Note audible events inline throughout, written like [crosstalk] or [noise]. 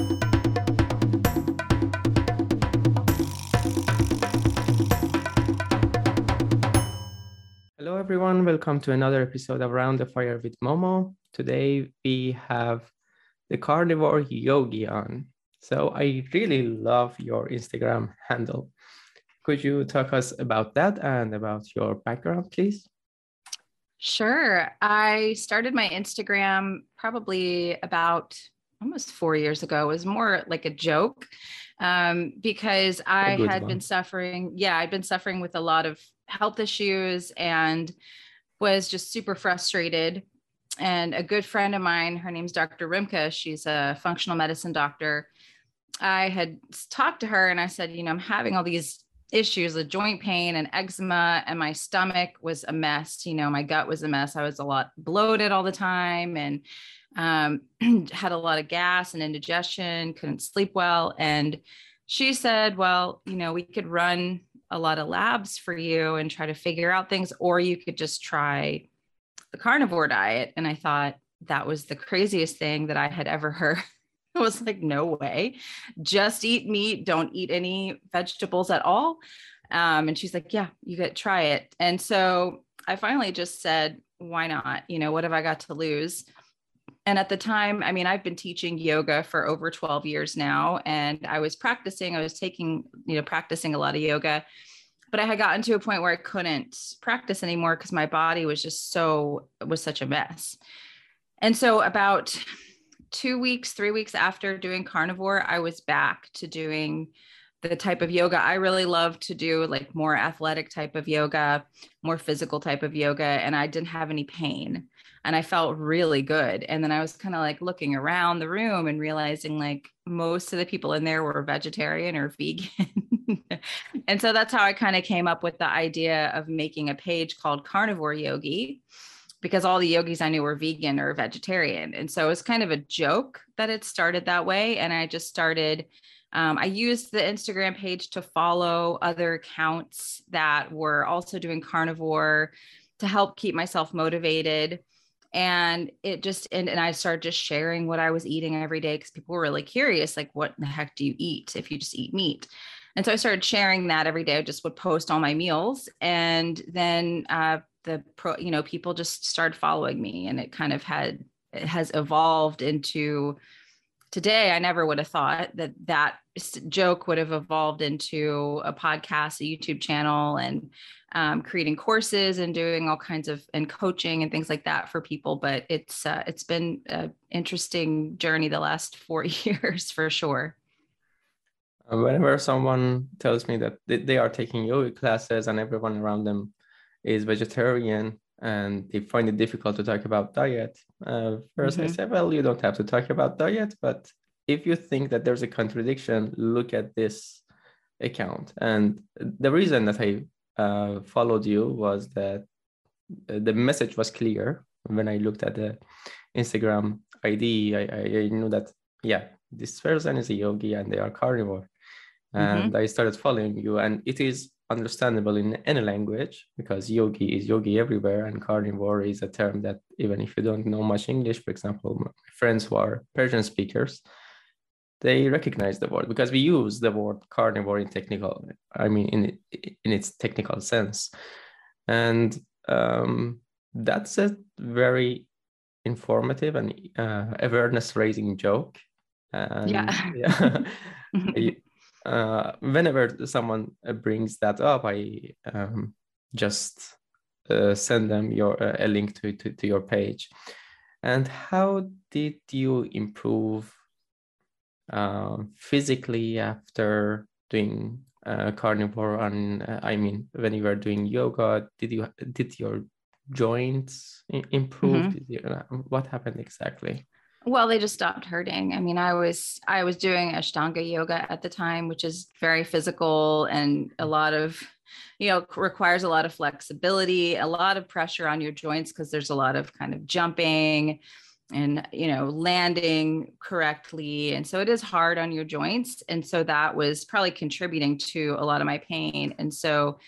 Hello, everyone. Welcome to another episode of Around the Fire with Momo. Today we have the carnivore yogi on. So I really love your Instagram handle. Could you talk us about that and about your background, please? Sure. I started my Instagram probably about almost four years ago. It was more like a joke um, because I had one. been suffering. Yeah, I'd been suffering with a lot of health issues and was just super frustrated. And a good friend of mine, her name's Dr. Rimka, she's a functional medicine doctor. I had talked to her and I said, you know, I'm having all these issues of joint pain and eczema, and my stomach was a mess. You know, my gut was a mess. I was a lot bloated all the time and um, [clears throat] had a lot of gas and indigestion, couldn't sleep well. And she said, well, you know, we could run a lot of labs for you and try to figure out things, or you could just try the carnivore diet. And I thought that was the craziest thing that I had ever [laughs] heard. I was like, no way, just eat meat, don't eat any vegetables at all. Um, and she's like, yeah, you got try it. And so I finally just said, why not? You know, what have I got to lose? And at the time, I mean, I've been teaching yoga for over 12 years now, and I was practicing, I was taking, you know, practicing a lot of yoga, but I had gotten to a point where I couldn't practice anymore because my body was just so, was such a mess. And so about two weeks, three weeks after doing carnivore, I was back to doing the type of yoga I really love to do, like more athletic type of yoga, more physical type of yoga. And I didn't have any pain and I felt really good. And then I was kind of like looking around the room and realizing like most of the people in there were vegetarian or [laughs] vegan. and so that's how I kind of came up with the idea of making a page called Carnivore Yogi because all the yogis I knew were vegan or vegetarian. And so it was kind of a joke that it started that way. And I just started, um, I used the Instagram page to follow other accounts that were also doing carnivore to help keep myself motivated. And it just, and, and I started just sharing what I was eating every day because people were really curious like, what the heck do you eat if you just eat meat? And so I started sharing that every day. I just would post all my meals. And then uh, the pro you know people just started following me and it kind of had it has evolved into today i never would have thought that that joke would have evolved into a podcast a youtube channel and um, creating courses and doing all kinds of and coaching and things like that for people. But it's uh, it's been an interesting journey the last four [laughs] years for sure. Uh, whenever someone tells me that they are taking yoga classes and everyone around them is vegetarian and they find it difficult to talk about diet. Uh, 1st mm-hmm. I said, well, you don't have to talk about diet, but if you think that there's a contradiction, look at this account. And the reason that I uh, followed you was that the message was clear. When I looked at the Instagram ID, I, I knew that, yeah, this person is a yogi and they are carnivore. Mm-hmm. And mm-hmm. I started following you, and it is understandable in any language because yogi is yogi everywhere and carnivore is a term that even if you don't know much english for example my friends who are persian speakers they recognize the word because we use the word carnivore in technical i mean in in its technical sense. And um, that's a very informative and uh, awareness raising joke. And yeah, [laughs] yeah [laughs] uh, whenever someone uh, brings that up, I um, just uh, send them your uh, a link to, to, to your page. And how did you improve uh, physically after doing uh, carnivore? And I mean, when you were doing yoga, did you did your joints improve? Mm-hmm. You, what happened exactly? Well, they just stopped hurting. I mean, I was I was doing Ashtanga yoga at the time, which is very physical and a lot of you know requires a lot of flexibility, a lot of pressure on your joints because there's a lot of kind of jumping and you know landing correctly. And so it is hard on your joints. And so that was probably contributing to a lot of my pain. And so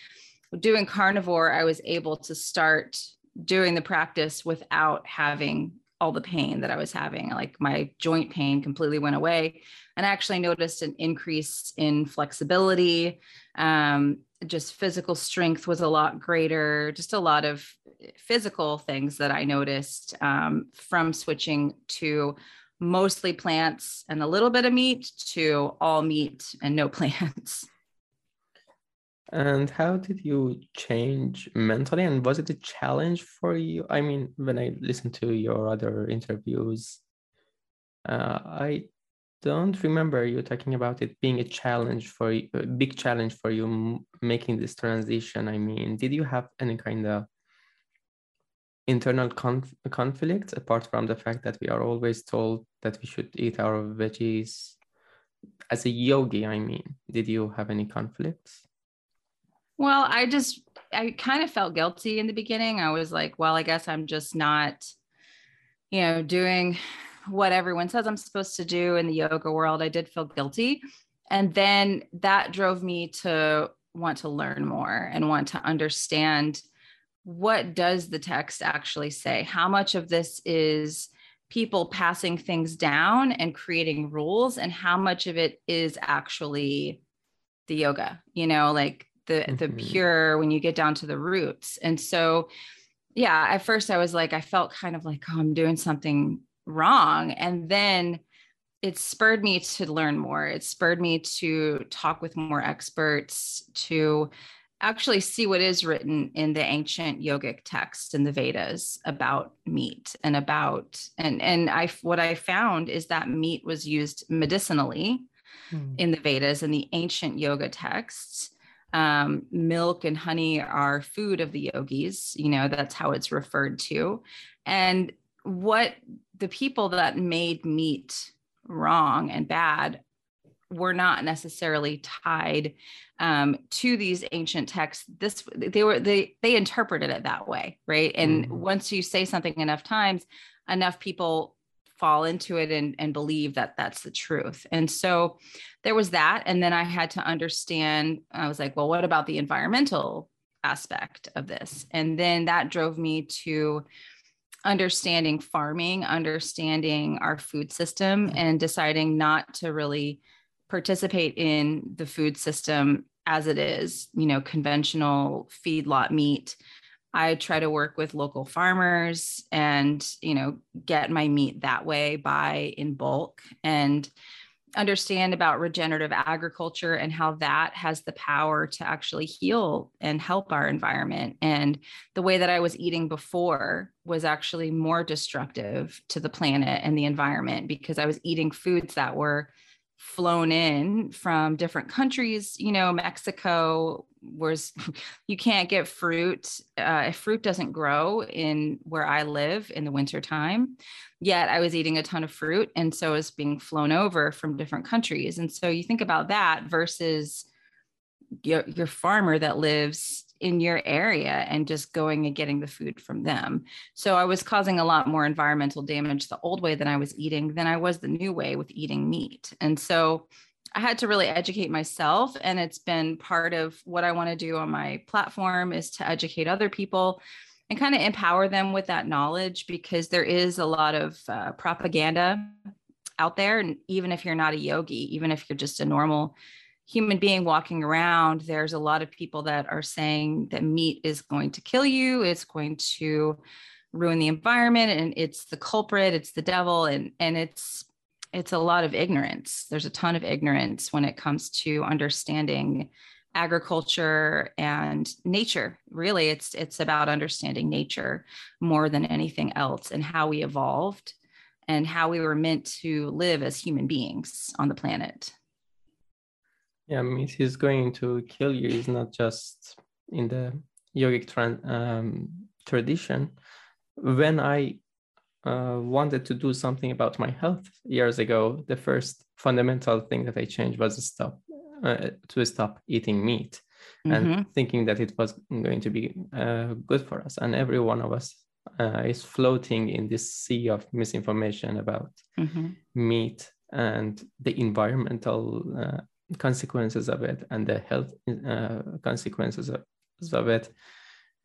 doing carnivore i was able to start doing the practice without having all the pain that I was having. Like my joint pain completely went away. And I actually noticed an increase in flexibility. Um, just physical strength was a lot greater, just a lot of physical things that I noticed um, from switching to mostly plants and a little bit of meat to all meat and no [laughs] plants. And how did you change mentally? And was it a challenge for you? I mean, when I listened to your other interviews, uh, I don't remember you talking about it being a challenge for a big challenge for you making this transition. I mean, did you have any kind of internal conf- conflicts apart from the fact that we are always told that we should eat our veggies? As a yogi, I mean, did you have any conflicts? Well, I just, I kind of felt guilty in the beginning. I was like, well, I guess I'm just not, you know, doing what everyone says I'm supposed to do in the yoga world. I did feel guilty. And then that drove me to want to learn more and want to understand what does the text actually say? How much of this is people passing things down and creating rules and how much of it is actually the yoga, you know, like the mm-hmm. the pure when you get down to the roots and so yeah at first i was like i felt kind of like oh i'm doing something wrong and then it spurred me to learn more it spurred me to talk with more experts to actually see what is written in the ancient yogic text in the vedas about meat and about and and i what i found is that meat was used medicinally hmm. in the vedas and the ancient yoga texts um, milk and honey are food of the yogis you know that's how it's referred to. And what the people that made meat wrong and bad were not necessarily tied um, to these ancient texts. This they were they they interpreted it that way right? And mm-hmm. once you say something enough times enough people fall into it and, and believe that that's the truth. And so there was that. And then I had to understand, I was like, well, what about the environmental aspect of this? And then that drove me to understanding farming, understanding our food system, mm-hmm. and deciding not to really participate in the food system as it is, you know, conventional feedlot meat I try to work with local farmers and, you know, get my meat that way, buy in bulk and understand about regenerative agriculture and how that has the power to actually heal and help our environment. And the way that I was eating before was actually more destructive to the planet and the environment because I was eating foods that were flown in from different countries you know mexico whereas [laughs] you can't get fruit uh, if fruit doesn't grow in where i live in the winter time yet i was eating a ton of fruit and so it's being flown over from different countries. And so you think about that versus your, your farmer that lives in your area and just going and getting the food from them. So I was causing a lot more environmental damage the old way that I was eating than I was the new way with eating meat. And so I had to really educate myself and it's been part of what I want to do on my platform is to educate other people and kind of empower them with that knowledge because there is a lot of uh, propaganda out there and even if you're not a yogi even if you're just a normal human being walking around, there's a lot of people that are saying that meat is going to kill you, it's going to ruin the environment, and it's the culprit, it's the devil, and and it's it's a lot of ignorance. There's a ton of ignorance when it comes to understanding agriculture and nature. Really, it's it's about understanding nature more than anything else and how we evolved and how we were meant to live as human beings on the planet. Yeah, I mean, he's going to kill you is not just in the yogic um, tradition. When I uh, wanted to do something about my health years ago, the first fundamental thing that I changed was stop uh, to stop eating meat, mm-hmm. and thinking that it was going to be uh, good for us. And every one of us uh, is floating in this sea of misinformation about mm-hmm. meat and the environmental uh, consequences of it and the health uh, consequences of, of, it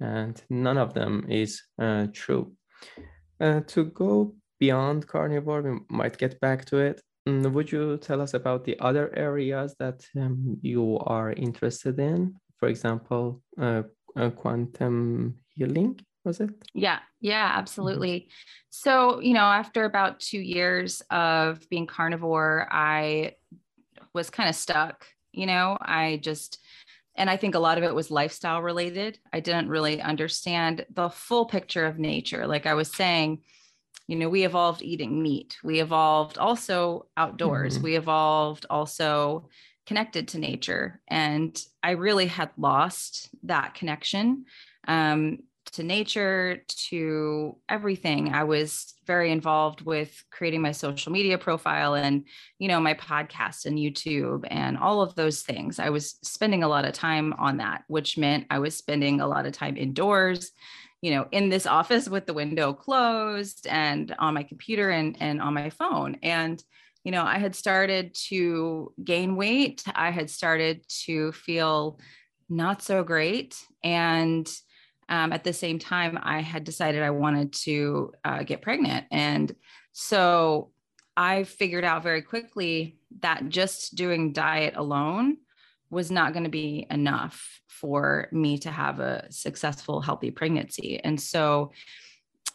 and none of them is uh, true uh, to go beyond carnivore, we might get back to it. Mm, would you tell us about the other areas that um, you are interested in? For example, uh, uh, quantum healing, was it? Yeah, yeah, absolutely. Mm-hmm. So, you know, after about two years of being carnivore, I was kind of stuck. You know, I just, and I think a lot of it was lifestyle related. I didn't really understand the full picture of nature. Like I was saying, you know, we evolved eating meat. We evolved also outdoors. Mm-hmm. We evolved also connected to nature. And I really had lost that connection. Um, to nature, to everything. I was very involved with creating my social media profile and, you know, my podcast and YouTube and all of those things. I was spending a lot of time on that, which meant I was spending a lot of time indoors, you know, in this office with the window closed and on my computer and, and on my phone. And, you know, I had started to gain weight. I had started to feel not so great. And, um, at the same time, I had decided I wanted to uh, get pregnant. And so I figured out very quickly that just doing diet alone was not going to be enough for me to have a successful, healthy pregnancy. And so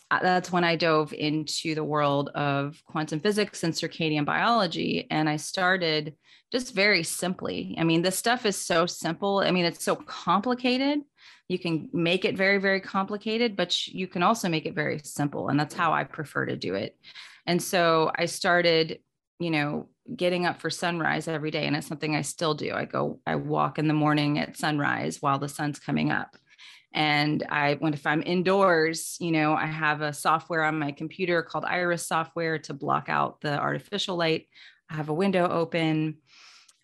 that's when I dove into the world of quantum physics and circadian biology. And I started just very simply. I mean, this stuff is so simple. I mean, it's so complicated you can make it very very complicated but you can also make it very simple and that's how i prefer to do it and so i started you know getting up for sunrise every day and it's something i still do i go i walk in the morning at sunrise while the sun's coming up and i when if i'm indoors you know i have a software on my computer called iris software to block out the artificial light i have a window open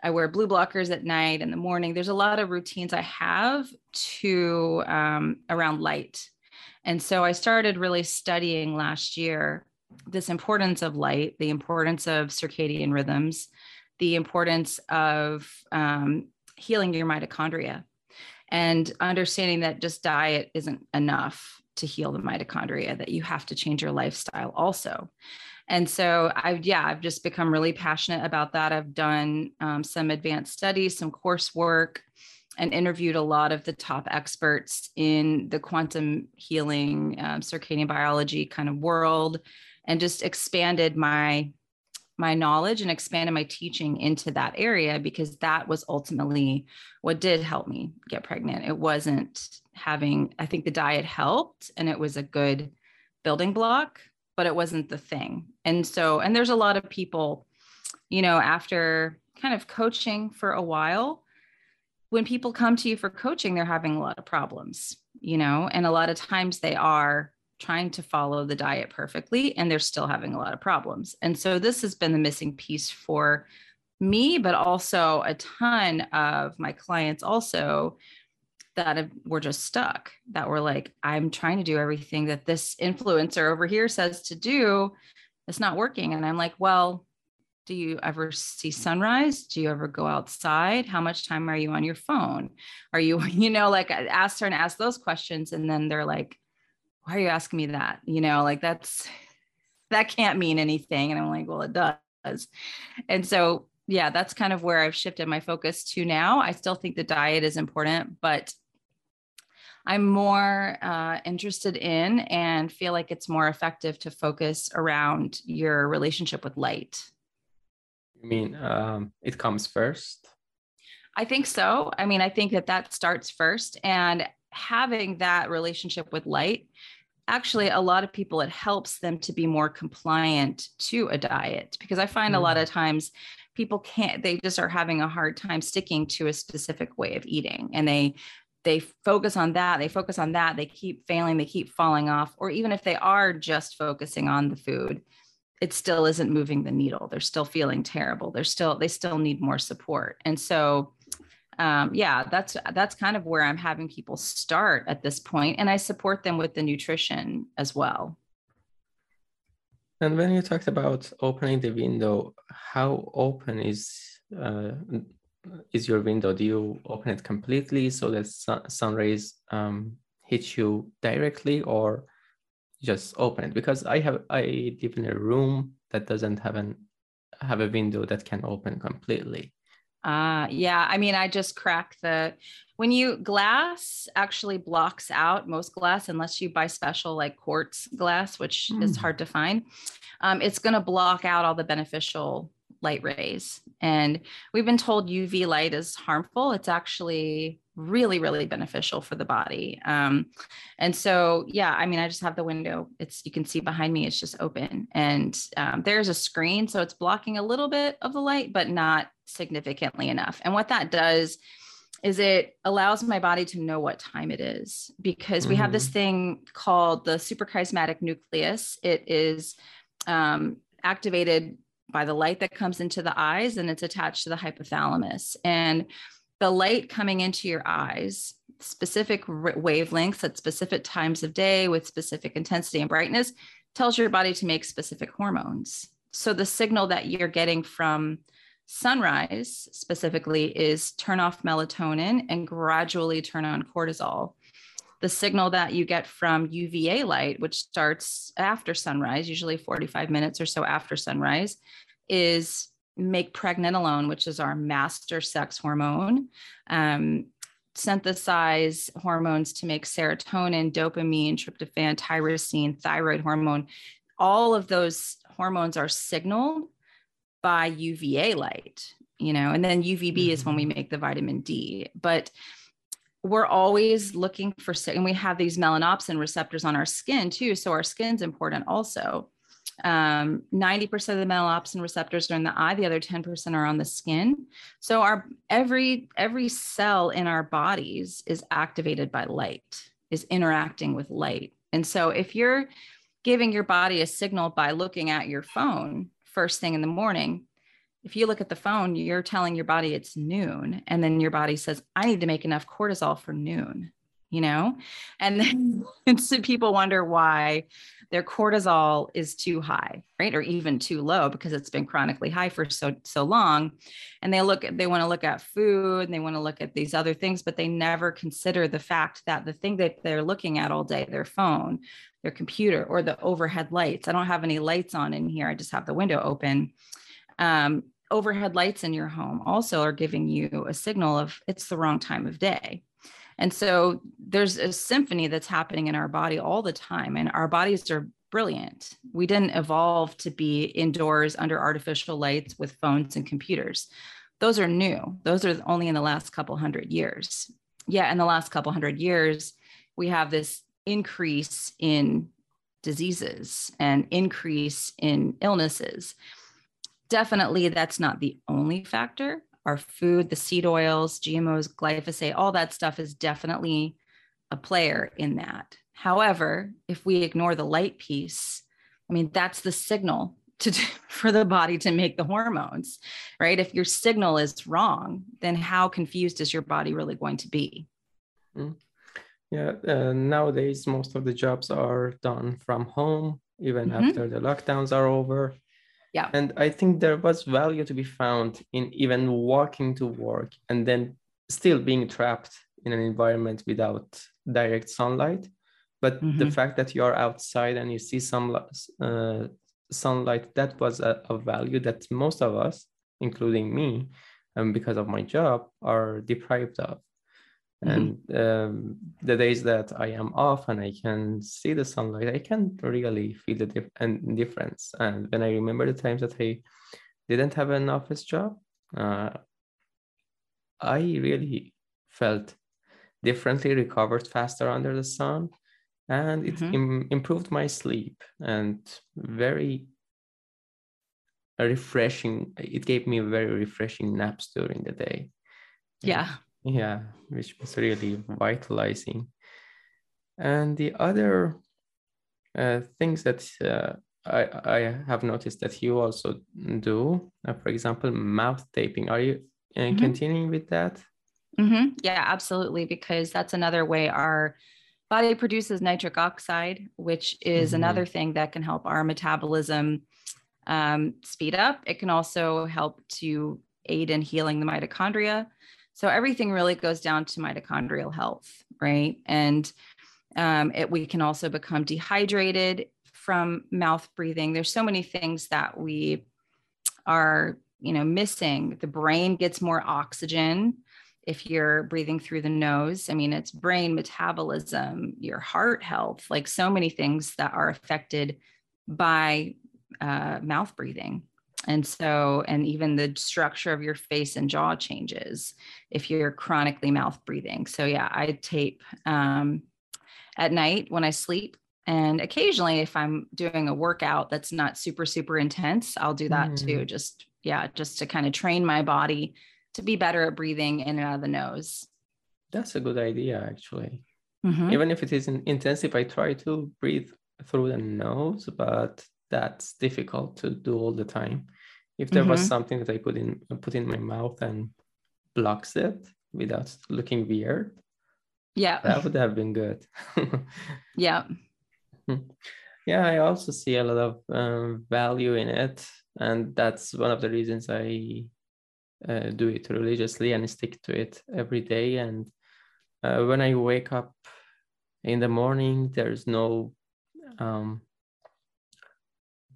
I wear blue blockers at night in the morning. There's a lot of routines I have to um, around light. And so I started really studying last year this importance of light, the importance of circadian rhythms, the importance of um, healing your mitochondria, and understanding that just diet isn't enough to heal the mitochondria, that you have to change your lifestyle also. And so I've, yeah, I've just become really passionate about that. I've done um, some advanced studies, some coursework, and interviewed a lot of the top experts in the quantum healing, um, circadian biology kind of world, and just expanded my my knowledge and expanded my teaching into that area because that was ultimately what did help me get pregnant. It wasn't having, I think the diet helped and it was a good building block, but it wasn't the thing. And so, and there's a lot of people, you know, after kind of coaching for a while, when people come to you for coaching, they're having a lot of problems, you know, and a lot of times they are trying to follow the diet perfectly and they're still having a lot of problems. And so this has been the missing piece for me, but also a ton of my clients also that were just stuck that were like i'm trying to do everything that this influencer over here says to do. It's not working. And i'm like well do you ever see sunrise? Do you ever go outside? How much time are you on your phone? Are you [laughs] you know like i asked her and asked those questions and then they're like why are you asking me that you know like that's that can't mean anything and i'm like well it does and so yeah, that's kind of where I've shifted my focus to now. I still think the diet is important, but I'm more uh, interested in and feel like it's more effective to focus around your relationship with light. You mean um, it comes first? I think so. I mean, I think that that starts first. And having that relationship with light, actually, a lot of people, it helps them to be more compliant to a diet because I find mm. a lot mm. of times people can't they just are having a hard time sticking to a specific way of eating and they they focus on that they focus on that they keep failing they keep falling off or even if they are just focusing on the food it still isn't moving the needle they're still feeling terrible they're still they still need more support and so um, yeah that's that's kind of where i'm having people start at this point and i support them with the nutrition as well and when you talked about opening the window how open is uh, is your window? Do you open it completely so that sun, sun rays um, hit you directly, or just open it because I have I live in a room that doesn't have an have a window that can open completely. Uh yeah, I mean I just crack the when you glass actually blocks out most glass unless you buy special like quartz glass which mm. is hard to find. Um, it's going to block out all the beneficial light rays. And we've been told UV light is harmful. It's actually really, really beneficial for the body. Um, and so, yeah, I mean, I just have the window. It's you can see behind me. It's just open, and um, there's a screen, so it's blocking a little bit of the light, but not significantly enough. And what that does is it allows my body to know what time it is because we mm-hmm. have this mm-hmm. thing called the suprachiasmatic nucleus. It is um, activated by the light that comes into the eyes and it's attached to the hypothalamus. And the light coming into your eyes, specific wavelengths at specific times of day with specific intensity and brightness, tells your body to make specific hormones. So the signal that you're getting from sunrise specifically is turn off melatonin and gradually turn on cortisol the signal that you get from UVA light, which starts after sunrise, usually 45 minutes or so after sunrise, is make pregnenolone, which is our master sex hormone, um, synthesize hormones to make serotonin, dopamine, tryptophan, tyrosine, thyroid hormone. All of those hormones are signaled by UVA light, you know, and then UVB mm-hmm. is when we mm-hmm. make the vitamin D. But we're always looking for and we have these melanopsin receptors on our skin too so our skin's important also um, 90% of the melanopsin receptors are in the eye the other 10% are on the skin so our every every cell in our bodies is activated by light is interacting with light and so if you're giving your body a signal by looking at your phone first thing in the morning if you look at the phone, you're telling your body it's noon. And then your body says, I need to make enough cortisol for noon, you know? And then [laughs] so people wonder why their cortisol is too high, right? Or even too low because it's been chronically high for so so long. And they look they want to look at food and they want to look at these other things, but they never consider the fact that the thing that they're looking at all day, their phone, their computer, or the overhead lights. I don't have any lights on in here. I just have the window open um, overhead lights in your home also are giving you a signal of it's the wrong time of day. And so there's a symphony that's happening in our body all the time, and our bodies are brilliant. We didn't evolve to be indoors under artificial lights with phones and computers. Those are new. Those are only in the last couple hundred years. Yeah, in the last couple hundred years, we have this increase in diseases and increase in illnesses definitely that's not the only factor. Our food, the seed oils, GMOs, glyphosate, all that stuff is definitely a player in that. However, if we ignore the light piece, I mean, that's the signal to [laughs] for the body to make the hormones, right? If your signal is wrong, then how confused is your body really going to be? Mm. Yeah, uh, nowadays most of the jobs are done from home, even mm-hmm. after the lockdowns are over. Yeah. And I think there was value to be found in even walking to work and then still being trapped in an environment without direct sunlight. But mm-hmm. the fact that you are outside and you see some uh, sunlight, that was a, a, value that most of us, including me, um, because of my job, are deprived of. Mm-hmm. And um, the days that I am off and I can see the sunlight, I can really feel the dif- and difference. And when I remember the times that I didn't have an office job, uh, I really felt differently, recovered faster under the sun, and it mm-hmm. Im- improved my sleep and very refreshing. It gave me very refreshing naps during the day. Yeah yeah which was really vitalizing and the other uh, things that uh, I, I have noticed that you also do uh, for example mouth taping are you uh, mm-hmm. continuing with that mm-hmm. yeah absolutely because that's another way our body produces nitric oxide which is mm-hmm. another thing that can help our metabolism um, speed up it can also help to aid in healing the mitochondria so everything really goes down to mitochondrial health, right? And Um, it, we can also become dehydrated from mouth breathing. There's so many things that we are, you know, missing. The brain gets more oxygen if you're breathing through the nose. I mean, it's brain metabolism, your heart health, like so many things that are affected by uh, mouth breathing. And so, and even the structure of your face and jaw changes if you're chronically mouth breathing. So, yeah, I tape um, at night when I sleep. And occasionally, if I'm doing a workout that's not super, super intense, I'll do that mm. too. Just, yeah, just to kind of train my body to be better at breathing in and out of the nose. That's a good idea, actually. Mm-hmm. Even if it isn't intensive, I try to breathe through the nose, but that's difficult to do all the time. If there mm-hmm. was something that I put in put in my mouth and blocks it without looking weird, yeah, that would have been good. [laughs] yeah. Hmm. Yeah, I also see a lot of um, value in it, and that's one of the reasons I uh, do it religiously and stick to it every day. And uh, when I wake up in the morning, there's no um,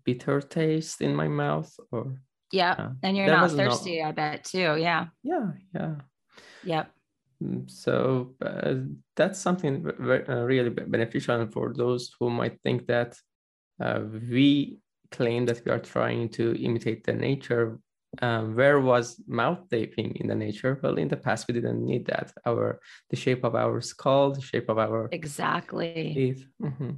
bitter taste in my mouth or yeah uh, and you're not thirsty i bet too yeah. Yeah yeah. Yep. Mm, so uh, that's something very, uh, really beneficial for those who might think that uh, we claim that we are trying to imitate the nature. Um, where was mouth taping in the nature? Well in the past we didn't need that. Our the shape of our skull the shape of our exactly. teeth. Mm-hmm.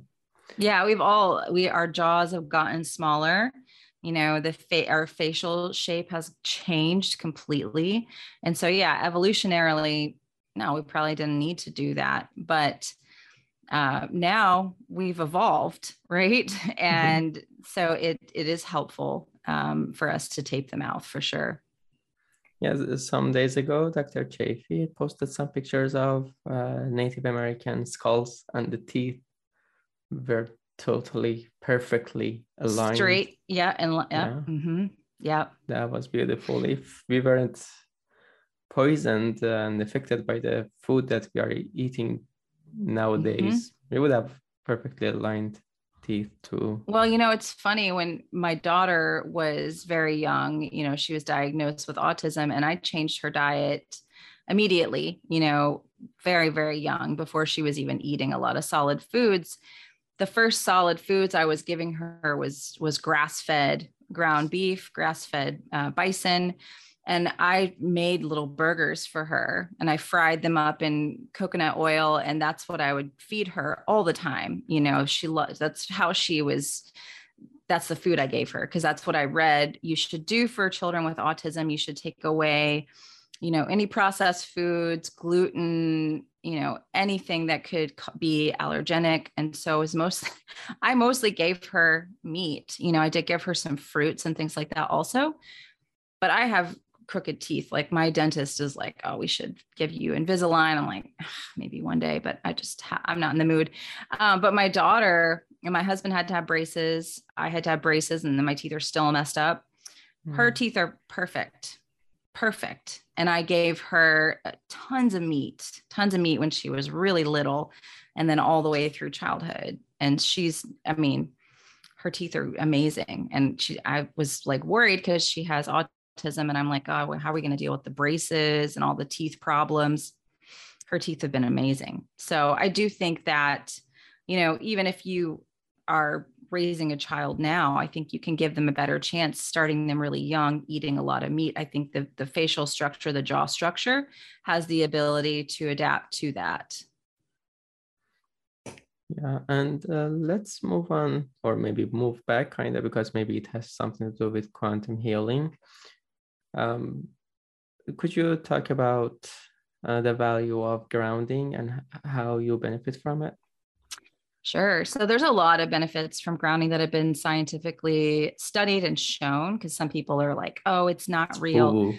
Yeah, we've all we our jaws have gotten smaller. You know, the fa- our facial shape has changed completely. And so yeah, evolutionarily, no, we probably didn't need to do that. But uh, now we've evolved, [laughs] right? Mm-hmm. And mm-hmm. so it it is helpful um, for us to tape the mouth for sure. Yes, some days ago, Dr. Chaffee posted some pictures of uh, Native American skulls and the teeth were totally perfectly aligned. Straight, yeah, and yeah, yeah. Mm-hmm. yeah. That was beautiful. If we weren't poisoned and affected by the food that we are eating nowadays, mm-hmm. we would have perfectly aligned teeth too. Well, you know, it's funny when my daughter was very young, you know, she was diagnosed with autism and I changed her diet immediately, you know, very, very young before she was even eating a lot of solid foods the first solid foods I was giving her was was grass fed ground beef, grass fed uh, bison, and I made little burgers for her and I fried them up in coconut oil and that's what I would feed her all the time. You know, she loves that's how she was that's the food I gave her because that's what I read you should do for children with autism. You should take away you know any processed foods gluten you know anything that could be allergenic. And so is most [laughs] i mostly gave her meat. You know i did give her some fruits and things like that also. But i have crooked teeth. Like my dentist is like oh we should give you invisalign. I'm like maybe one day but i just ha- i'm not in the mood. Um, but my daughter and my husband had to have braces. I had to have braces and then my teeth are still messed up. Mm. her teeth are perfect perfect. And I gave her uh, tons of meat, tons of meat when she was really little, and then all the way through childhood. And she's, I mean, her teeth are amazing. And she, I was like worried because she has autism, and I'm like, oh, how are we going to deal with the braces and all the teeth problems? Her teeth have been amazing. So I do think that, you know, even if you are raising a child now, I think you can give them a better chance starting them really young, eating a lot of meat. I think the, the facial structure, the jaw structure has the ability to adapt to that. Yeah, and uh, let's move on, or maybe move back kind of because maybe it has something to do with quantum healing. Um, could you talk about uh, the value of grounding and how you benefit from it? Sure. So there's a lot of benefits from grounding that have been scientifically studied and shown because some people are like, oh, it's not real. Ooh.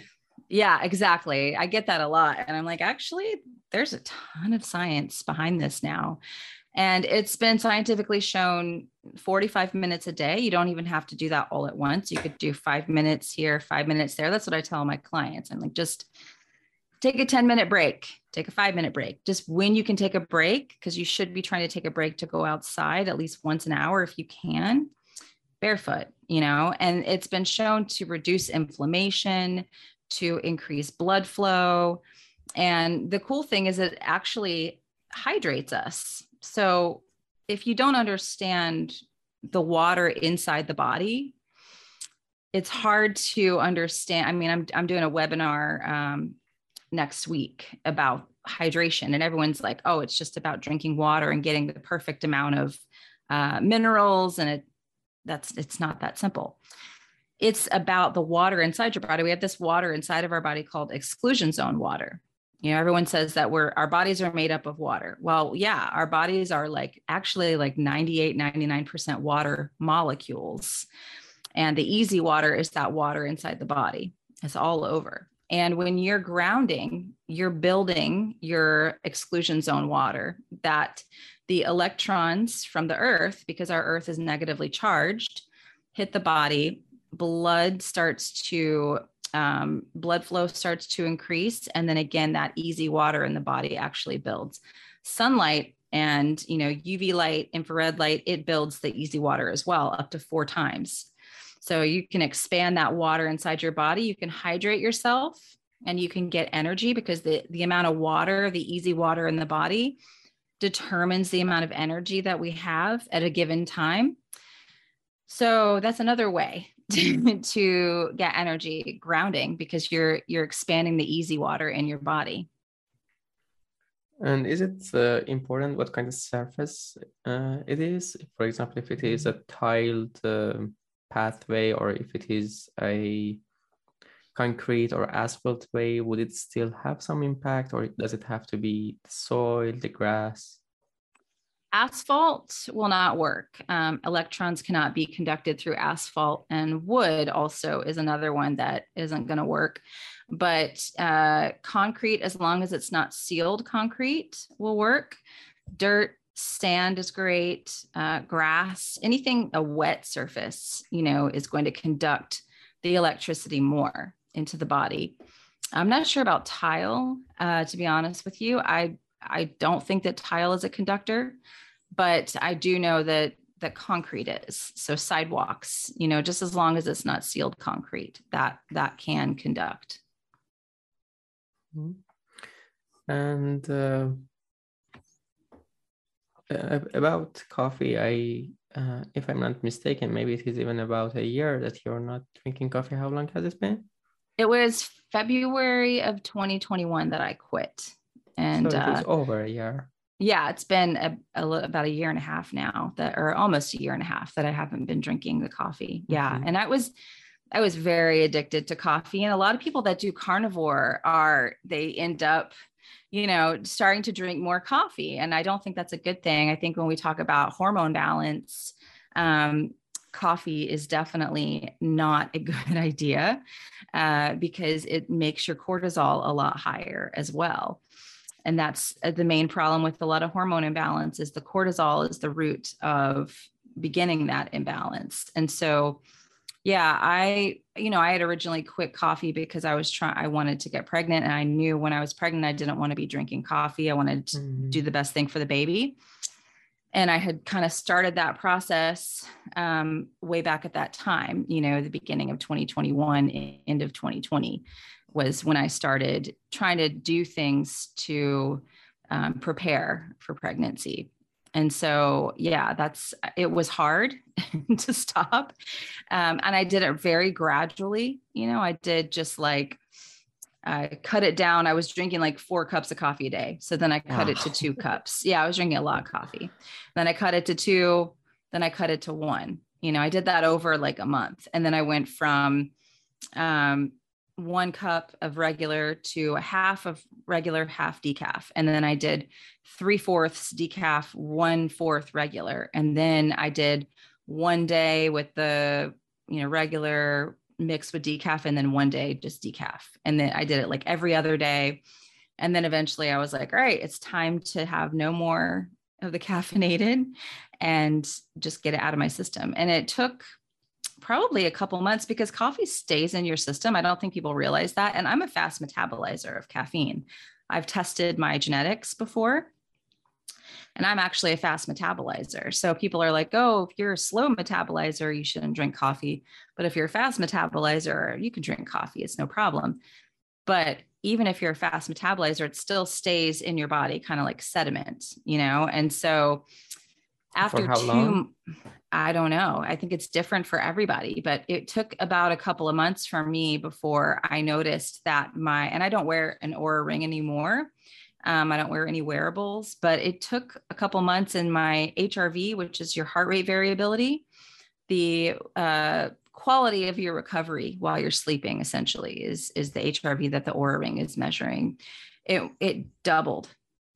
Yeah, exactly. I get that a lot. And I'm like, actually, there's a ton of science behind this now. And it's been scientifically shown 45 minutes a day. You don't even have to do that all at once. You could do five minutes here, five minutes there. That's what I tell my clients. I'm like, just take a 10 minute break, take a five minute break, just when you can take a break, because you should be trying to take a break to go outside at least once an hour if you can, barefoot, you know, and it's been shown to reduce inflammation, to increase blood flow. And the cool thing is it actually hydrates us. So if you don't understand the water inside the body, it's hard to understand. I mean, I'm I'm doing a webinar um, next week about hydration, and everyone's like, "Oh, it's just about drinking water and getting the perfect amount of uh, minerals," and it that's it's not that simple. It's about the water inside your body. We have this water inside of our body called exclusion zone water. You know, everyone says that we're our bodies are made up of water. Well, yeah, our bodies are like actually like 98, 99% water molecules. And the EZ water is that water inside the body. It's all over. And when you're grounding, you're building your exclusion zone water that the electrons from the earth, because our earth is negatively charged, hit the body, blood starts to um, blood flow starts to increase and then again that EZ water in the body actually builds. Sunlight and you know uv light infrared light it builds the EZ water as well up to four times so you can expand that water inside your body. You can hydrate yourself and you can get energy because the, the amount of water the EZ water in the body determines the amount of energy that we have at a given time. So that's another way [laughs] to get energy grounding because you're you're expanding the EZ water in your body. And is it uh, important what kind of surface uh, it is? For example if it is a tiled uh, pathway or if it is a concrete or asphalt way would it still have some impact or does it have to be the soil the grass asphalt will not work. Um, electrons cannot be conducted through asphalt, and wood also is another one that isn't going to work. But uh, concrete, as long as it's not sealed concrete, will work. Dirt, sand is great. Uh, grass, anything a wet surface, you know, is going to conduct the electricity more into the body. I'm not sure about tile, uh, to be honest with you. I I don't think that tile is a conductor, but I do know that that concrete is. So sidewalks, you know, just as long as it's not sealed concrete, that that can conduct. Mm-hmm. And uh, about coffee, I, uh, if I'm not mistaken, maybe it is even about a year that you're not drinking coffee. How long has it been? It was February of 2021 that I quit. And so it was uh, over a year. Yeah, it's been a, a, about a year and a half now that, or almost a year and a half that I haven't been drinking the coffee. Yeah, mm-hmm. and I was, I was very addicted to coffee, and a lot of people that do carnivore are they end up, you know, starting to drink more coffee, and I don't think that's a good thing. I think when we talk about hormone balance, um, coffee is definitely not a [laughs] good idea uh, because it makes your cortisol a lot higher as well and that's uh, the main problem with a lot of hormone imbalance is the cortisol is the root of beginning that imbalance and so yeah i you know i had originally quit coffee because i was trying i wanted to get pregnant and i knew when i was pregnant i didn't want to be drinking coffee i wanted to mm-hmm. do the best thing for the baby and i had kind of started that process um, way back at that time you know the beginning of 2021 end of 2020 was when I started trying to do things to um, prepare for pregnancy. And so, yeah, that's it was hard [laughs] to stop. Um, and I did it very gradually. You know, I did just like, I cut it down. I was drinking like four cups of coffee a day. So then I cut it to two [laughs] cups. Yeah, I was drinking a lot of coffee. Then I cut it to two. Then I cut it to one. You know, I did that over like a month. And then I went from um, one cup of regular to a half of regular, half decaf. And then I did three fourths decaf, one fourth regular. And then I did one day with the, you know, regular mixed with decaf and then one day just decaf. And then I did it like every other day. And then eventually I was like, all right, it's time to have no more of the [laughs] caffeinated and just get it out of my system. And it took probably a couple months because coffee stays in your system. I don't think people realize that. And I'm a fast metabolizer of caffeine. I've tested my genetics before and I'm actually a fast metabolizer. So people are like, oh, if you're a slow metabolizer, you shouldn't drink coffee. But if you're a fast metabolizer, you can drink coffee, it's no problem. But even if you're a fast metabolizer, it still stays in your body, kind of like sediment, you know? And so after two, long? I don't know. I think it's different for everybody, but it took about a couple of months for me before I noticed that my, and I don't wear an Oura ring anymore. Um, I don't wear any wearables, but it took a couple months in my HRV, which is your heart rate variability, the uh, quality of your recovery while you're sleeping essentially is, is the HRV that the Oura ring is measuring. It, it doubled.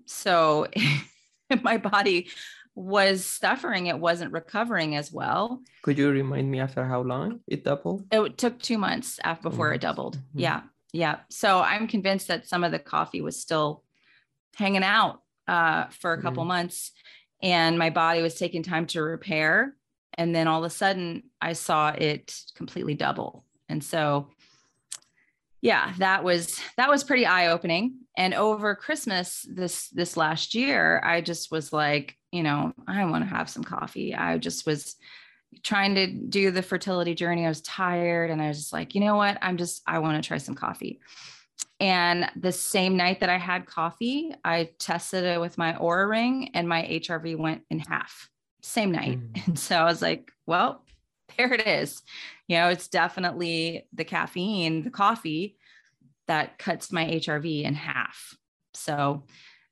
So [laughs] my body was suffering, it wasn't recovering as well. Could you remind me after how long it doubled? It took two months after before it doubled. Mm-hmm. Yeah. Yeah. So I'm convinced that some of the coffee was still hanging out uh, for a couple mm-hmm. months and my body was taking time to repair. And then all of a sudden I saw it completely double. And so yeah that was that was pretty eye opening and over christmas this this last year i just was like you know, I want to have some coffee. I just was trying to do the fertility journey. I was tired and I was just like, you know what? I'm just, I want to try some coffee. And the same night that I had coffee, I tested it with my Oura ring and my HRV went in half, same night. Mm. [laughs] And so I was like, well, there it is. You know, it's definitely the caffeine, the coffee that cuts my HRV in half. So,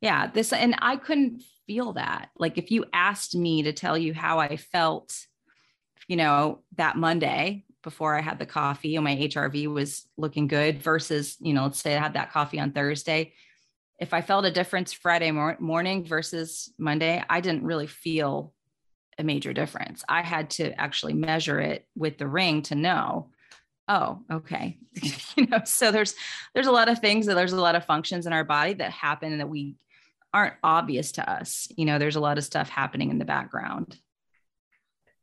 yeah, this, and I couldn't feel that. Like if you asked me to tell you how I felt, you know, that Monday before I had the coffee and my HRV was looking good versus, you know, let's say I had that coffee on Thursday. If I felt a difference Friday mor- morning versus Monday, I didn't really feel a major difference. I had to actually measure it with the ring to know oh okay [laughs] you know so there's there's a lot of things that there's a lot of functions in our body that happen that we aren't obvious to us. You know, there's a lot of stuff happening in the background.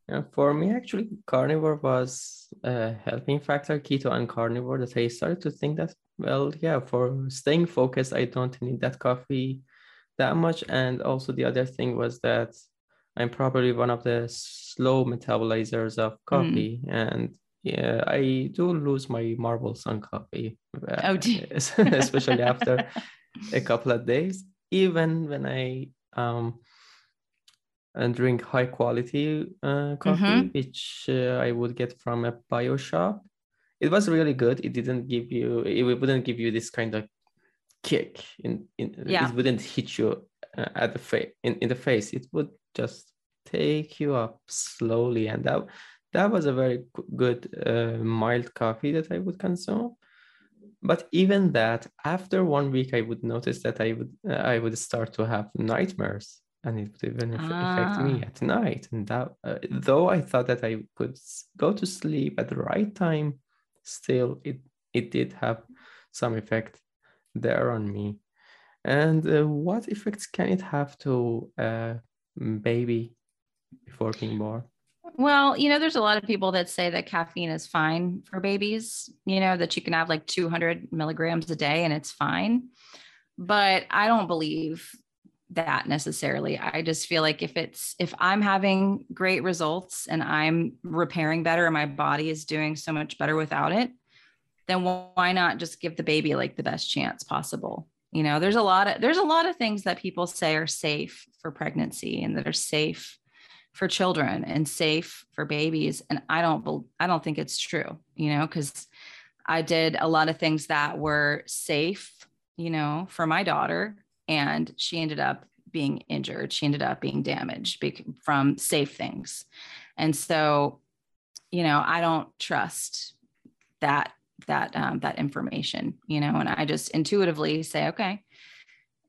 Yeah, for me, actually, carnivore was a helping factor, keto and carnivore, that I started to think that, well, yeah, for staying focused, I don't need that coffee that much. And also, the other thing was that I'm probably one of the slow metabolizers of coffee. Mm. And yeah, I do lose my marbles on coffee. Oh, [laughs] especially after a couple of days even when I um, and drink high quality uh, coffee, mm-hmm. which uh, I would get from a bio shop. It was really good. It didn't give you, it wouldn't give you this kind of kick. In, in yeah. It wouldn't hit you uh, at the face in, in the face. It would just take you up slowly, and that that was a very good uh, mild coffee that I would consume but even that after one week i would notice that i would uh, i would start to have nightmares and it would even ah. affect me ah. at night and that uh, though i thought that i could go to sleep at the right time still it it did have some effect there on me and uh, what effects can it have to a baby before being born well, you know, there's a lot of people that say that caffeine is fine for babies, you know, that you can have like 200 milligrams a day and it's fine. But I don't believe that necessarily. I just feel like if it's, if I'm having great results and I'm repairing better and my body is doing so much better without it, then why not just give the baby like the best chance possible? You know, there's a lot of, there's a lot of things that people say are safe for pregnancy and that are safe for children and safe for babies. And i don't i don't think it's true you know because i did a lot of things that were safe you know for my daughter and she ended up being injured. She ended up being damaged from safe things. And so you know i don't trust that that um, that information you know and i just intuitively say okay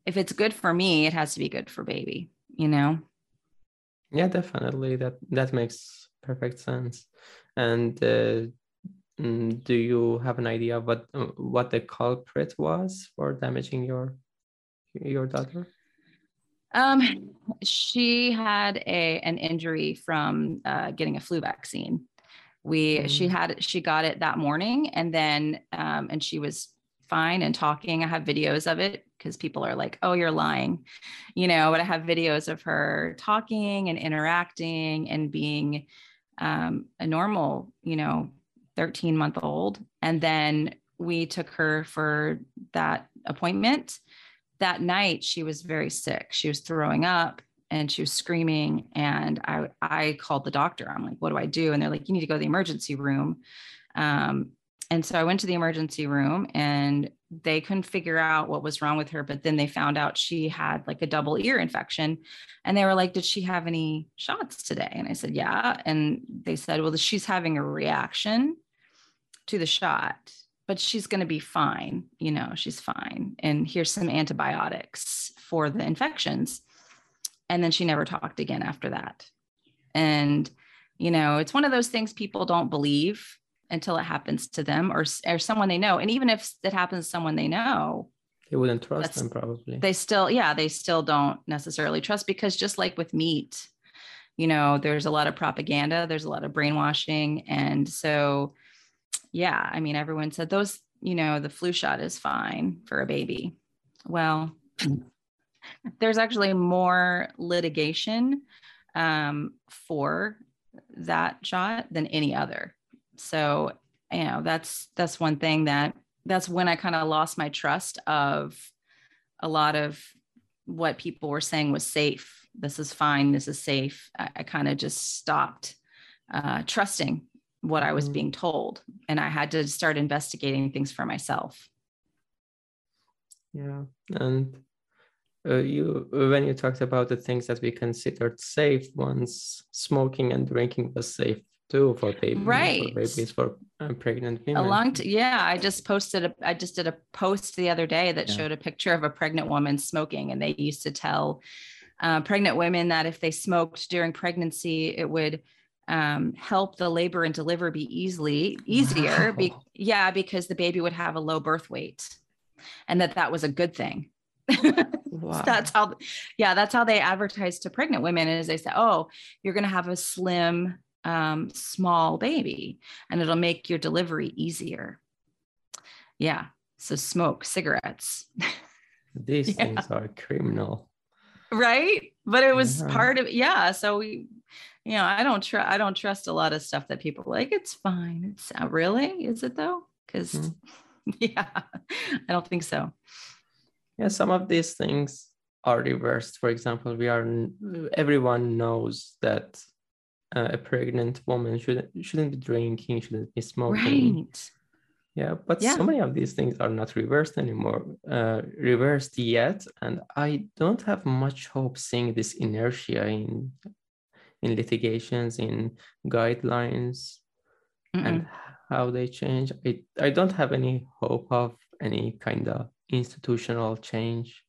if it's good for me it has to be good for baby you know yeah, definitely. That that makes perfect sense. And uh, mm, do you have an idea what what the culprit was for damaging your your daughter? Um, she had a an injury from uh, getting a flu vaccine, We mm. she had she got it that morning, and then um, and she was fine and talking. I have videos of it because people are like, "Oh, you're lying," you know. But I have videos of her talking and interacting and being um, a normal, you know, 13 month old. And then we took her for that appointment. That night, she was very sick. She was throwing up and she was screaming. And I, I called the doctor. I'm like, what do I do? And they're like, you need to go to the emergency room. Um, and so I went to the emergency room and they couldn't figure out what was wrong with her. But then they found out she had like a double ear infection. And they were like, Did she have any shots today? And I said, Yeah. And they said, Well, she's having a reaction to the shot, but she's going to be fine. You know, she's fine. And here's some antibiotics for the infections. And then she never talked again after that. And, you know, it's one of those things people don't believe until it happens to them or, or someone they know. And even if it happens to someone they know, they wouldn't trust them probably. They still, yeah, they still don't necessarily trust because just like with meat, you know, there's a lot of propaganda, there's a lot of brainwashing. And so, yeah, I mean, everyone said those, you know, the flu shot is fine for a baby. Well, [laughs] there's actually more litigation um, for that shot than any other. So, you know, that's that's one thing that that's when I kind of lost my trust of a lot of what people were saying was safe. This is fine. This is safe. I, I kind of just stopped uh, trusting what I was mm-hmm. being told. And I had to start investigating things for myself. Yeah. And uh, you, when you talked about the things that we considered safe once, smoking and drinking was safe too for babies, right? For babies for uh, pregnant women. A long, t- yeah. I just posted a, I just did a post the other day that yeah. showed a picture of a pregnant woman smoking, and they used to tell uh, pregnant women that if they smoked during pregnancy, it would um, help the labor and deliver be easily easier. Wow. Be, yeah, because the baby would have a low birth weight, and that that was a good thing. [laughs] wow. that's how, yeah, that's how they advertise to pregnant women. Is they say, oh, you're going to have a slim, um, small baby, and it'll make your delivery easier. Yeah. So smoke cigarettes. [laughs] These yeah. things are criminal right but it was yeah. part of yeah so we you know i don't trust i don't trust a lot of stuff that people like it's fine it's uh, really is it though because mm-hmm. [laughs] yeah i don't think so yeah some of these things are reversed for example we are everyone knows that uh, a pregnant woman shouldn't shouldn't be drinking shouldn't be smoking right yeah, but yeah. so many of these things are not reversed anymore, uh, reversed yet, and I don't have much hope seeing this inertia in in litigations, in guidelines, Mm-mm. and how they change. I I don't have any hope of any kind of institutional change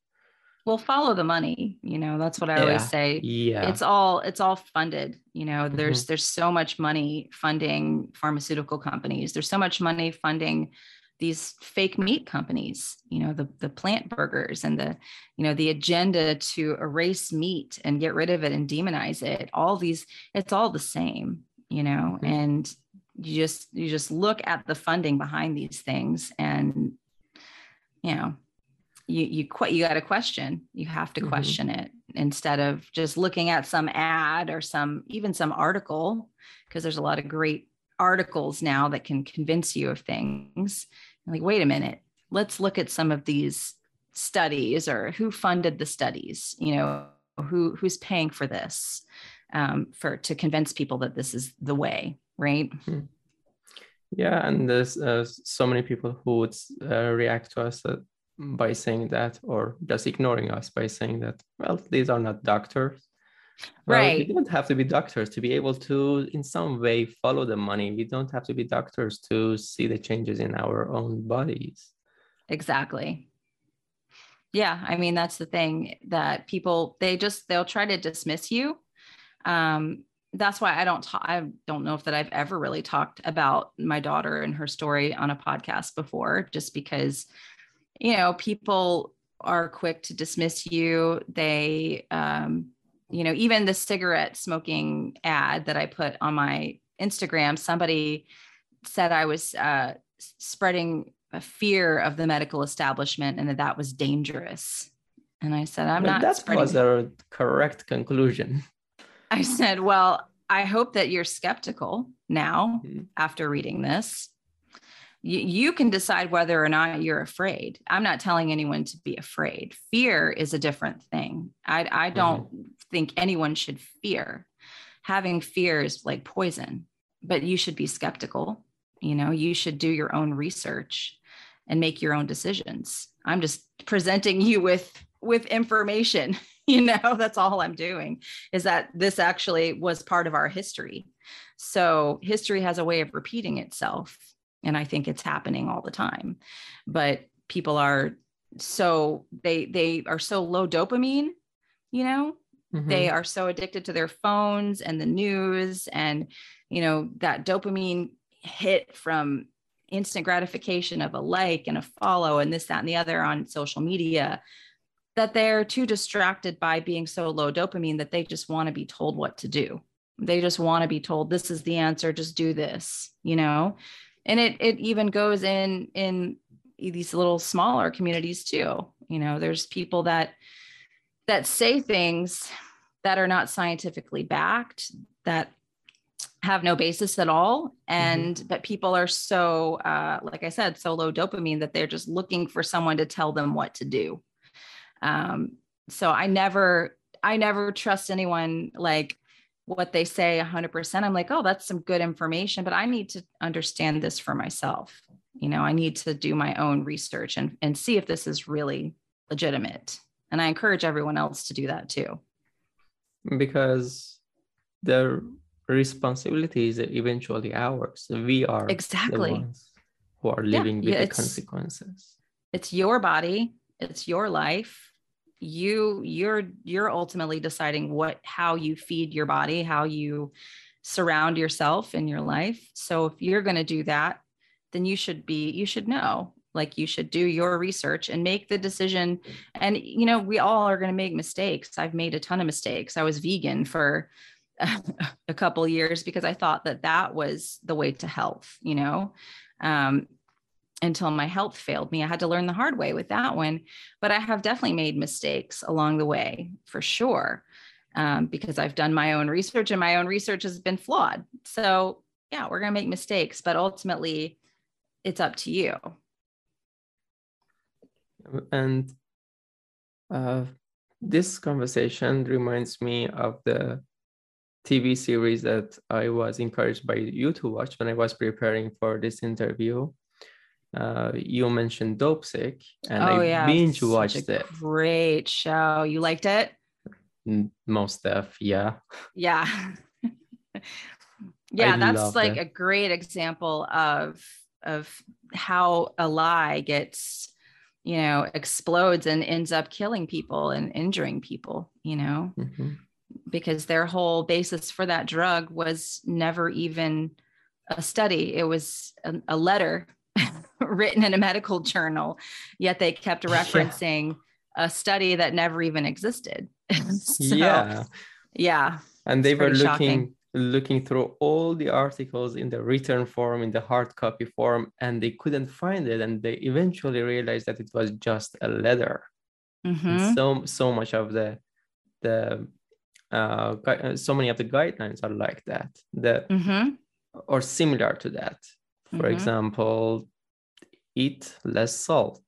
well follow the money you know that's what i yeah. always say yeah it's all it's all funded you know there's mm-hmm. there's so much money funding pharmaceutical companies there's so much money funding these fake meat companies you know the the plant burgers and the you know the agenda to erase meat and get rid of it and demonize it all these it's all the same you know mm-hmm. and you just you just look at the funding behind these things and you know you you quite you got to question you have to mm-hmm. question it instead of just looking at some ad or some even some article because there's a lot of great articles now that can convince you of things like wait a minute let's look at some of these studies or who funded the studies you know who who's paying for this um, for to convince people that this is the way right mm-hmm. yeah and there's uh, so many people who would uh, react to us that by saying that or just ignoring us by saying that well these are not doctors. Well, right. we don't have to be doctors to be able to in some way follow the money. We don't have to be doctors to see the changes in our own bodies. Exactly. Yeah i mean that's the thing that people they just they'll try to dismiss you. Um that's why I don't talk, I don't know if that I've ever really talked about my daughter and her story on a podcast before, just because you know, people are quick to dismiss you. They, um, you know, even the cigarette smoking ad that I put on my Instagram, somebody said I was uh, spreading a fear of the medical establishment and that that was dangerous. And I said, I'm not. That was a correct conclusion. I said, well, I hope that you're skeptical now mm-hmm. after reading this. You, you can decide whether or not you're afraid. I'm not telling anyone to be afraid. Fear is a different thing. I, I don't mm-hmm. think anyone should fear. Having fear is like poison, but you should be skeptical. You know, you should do your own research and make your own decisions. I'm just presenting you with with information [laughs] you know that's all i'm doing is that this actually was part of our history so history has a way of repeating itself and i think it's happening all the time but people are so they they are so low dopamine you know mm-hmm. they are so addicted to their phones and the news and you know that dopamine hit from instant gratification of a like and a follow and this that and the other on social media that they're too distracted by being so low dopamine that they just want to be told what to do. They just want to be told this is the answer, just do this, you know? And it it even goes in in these little smaller communities too. You know, there's people that that say things that are not scientifically backed that have no basis at all and mm-hmm. but people are so uh, like i said so low dopamine that they're just looking for someone to tell them what to do um, so I never, I never trust anyone like what they say 100%. I'm like, oh, that's some good information, but I need to understand this for myself. You know, I need to do my own research and, and see if this is really legitimate. And I encourage everyone else to do that too. Because the responsibility is eventually ours. We are exactly who are living yeah, with the consequences. It's your body, it's your life you you're you're ultimately deciding what how you feed your body how you surround yourself in your life. So if you're going to do that then you should be you should know. Like you should do your research and make the decision. And you know we all are going to make mistakes. I've made a ton of mistakes. I was vegan for [laughs] a couple years because i thought that that was the way to health you know? Um, until my health failed me. I had to learn the hard way with that one. But I have definitely made mistakes along the way for sure, um, because I've done my own research and my own research has been flawed. So, yeah, we're going to make mistakes, but ultimately it's up to you. And uh, this conversation reminds me of the TV series that I was encouraged by you to watch when I was preparing for this interview uh, you mentioned Dopesick, and oh, I yeah. binge watched it. Great show. You liked it? Most stuff, yeah. Yeah. [laughs] yeah, I that's like it. a great example of of how a lie gets, you know, explodes and ends up killing people and injuring people, you know, mm-hmm. because their whole basis for that drug was never even a study. It was a, a letter [laughs] written in a medical journal, yet they kept [laughs] referencing yeah. a study that never even existed. [laughs] so, yeah. Yeah. And they were looking shocking. looking through all the articles in the written form, in the hard copy form, and they couldn't find it. And they eventually realized that it was just a letter. Mm-hmm. So so much of the the uh, so many of the guidelines are like that. That mm-hmm. or similar to that. For mm-hmm. example, eat less salt.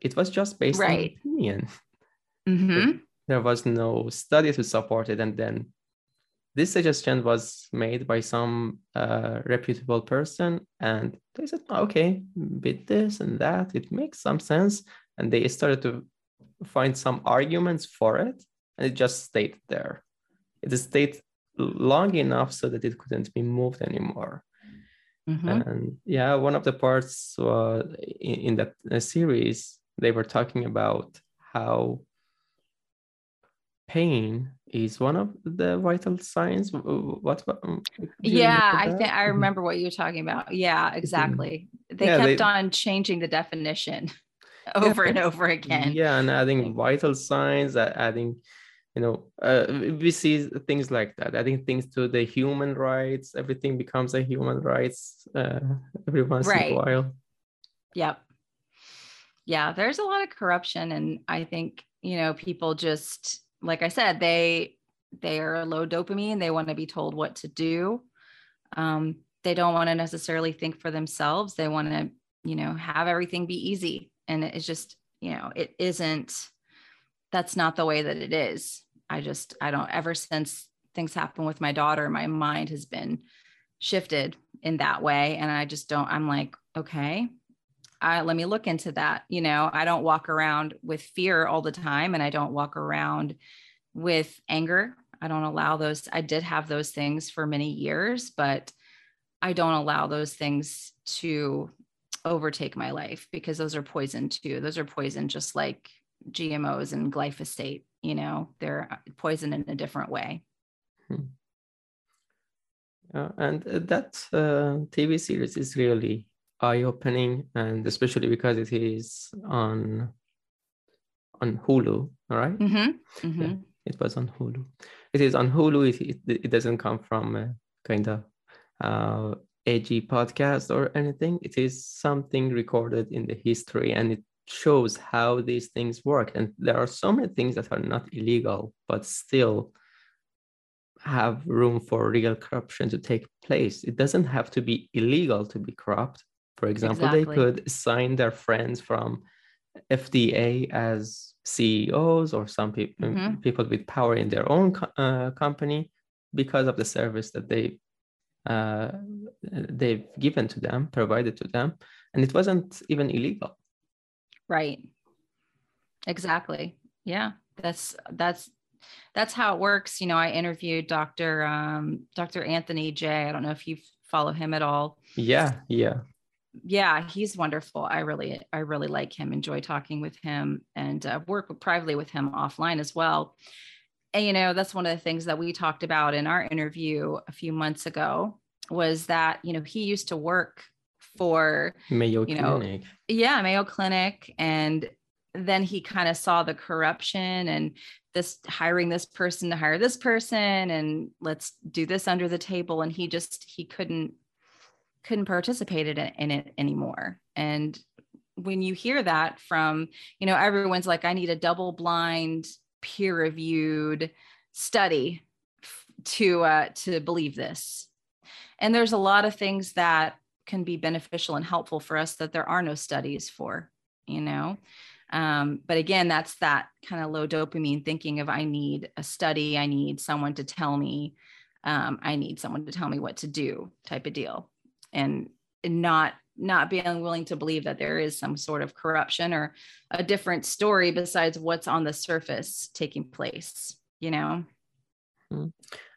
It was just based right. on opinion. Mm-hmm. There was no study to support it. And then this suggestion was made by some uh, reputable person. And they said, okay, with this and that, it makes some sense. And they started to find some arguments for it. And it just stayed there. It stayed long enough so that it couldn't be moved anymore. Mm-hmm. And yeah, one of the parts uh, in, in that uh, series, they were talking about how pain is one of the vital signs. What? Um, yeah, I think I remember what you were talking about. Yeah, mm-hmm. exactly. They yeah, kept they, on changing the definition [laughs] over yeah, and over again. Yeah, and adding vital signs, adding you know uh, we see things like that adding things to the human rights everything becomes a human rights uh, every once right. in a while yep yeah there's a lot of corruption and i think you know people just like i said they they are low dopamine they want to be told what to do um, they don't want to necessarily think for themselves they want to you know have everything be easy and it's just you know it isn't that's not the way that it is. I just, I don't, ever since things happen with my daughter, my mind has been shifted in that way. And I just don't, I'm like, okay, let me look into that. You know, I don't walk around with fear all the time and I don't walk around with anger. I don't allow those. I did have those things for many years, but I don't allow those things to overtake my life because those are poison too. Those are poison just like GMOs and glyphosate. You know, they're uh, poison in a different way. Hmm. Uh, and that uh, TV series is really eye-opening, and especially because it is on on Hulu. All right? mm-hmm. Mm-hmm. Yeah, it was on Hulu. It is on Hulu. It it, it doesn't come from a kind of uh, edgy podcast or anything. It is something recorded in the history, and it shows how these things work. And there are so many things that are not illegal, but still have room for real corruption to take place. It doesn't have to be illegal to be corrupt. For example, exactly. they could sign their friends from FDA as CEOs or some people mm-hmm. people with power in their own uh, company because of the service that they uh, they've given to them, provided to them, and it wasn't even illegal. Right. Exactly. Yeah. That's that's that's how it works. You know, I interviewed Dr. Um, Dr. Anthony J. I don't know if you follow him at all. Yeah, yeah. Yeah, he's wonderful. I really, I really like him. Enjoy talking with him and uh, work privately with him offline as well. And you know, that's one of the things that we talked about in our interview a few months ago was that you know he used to work for Mayo you know, Clinic. Yeah, Mayo Clinic. And then he kind of saw the corruption and this hiring this person to hire this person and let's do this under the table. And he just he couldn't couldn't participate in it, in it anymore. And when you hear that from, you know, everyone's like, I need a double blind, peer reviewed study to uh, to believe this. And there's a lot of things that can be beneficial and helpful for us that there are no studies for, you know. Um, but again, that's that kind of low dopamine thinking of I need a study, I need someone to tell me, um, I need someone to tell me what to do type of deal. And, and not not being willing to believe that there is some sort of corruption or a different story besides what's on the surface taking place, you know. Hmm.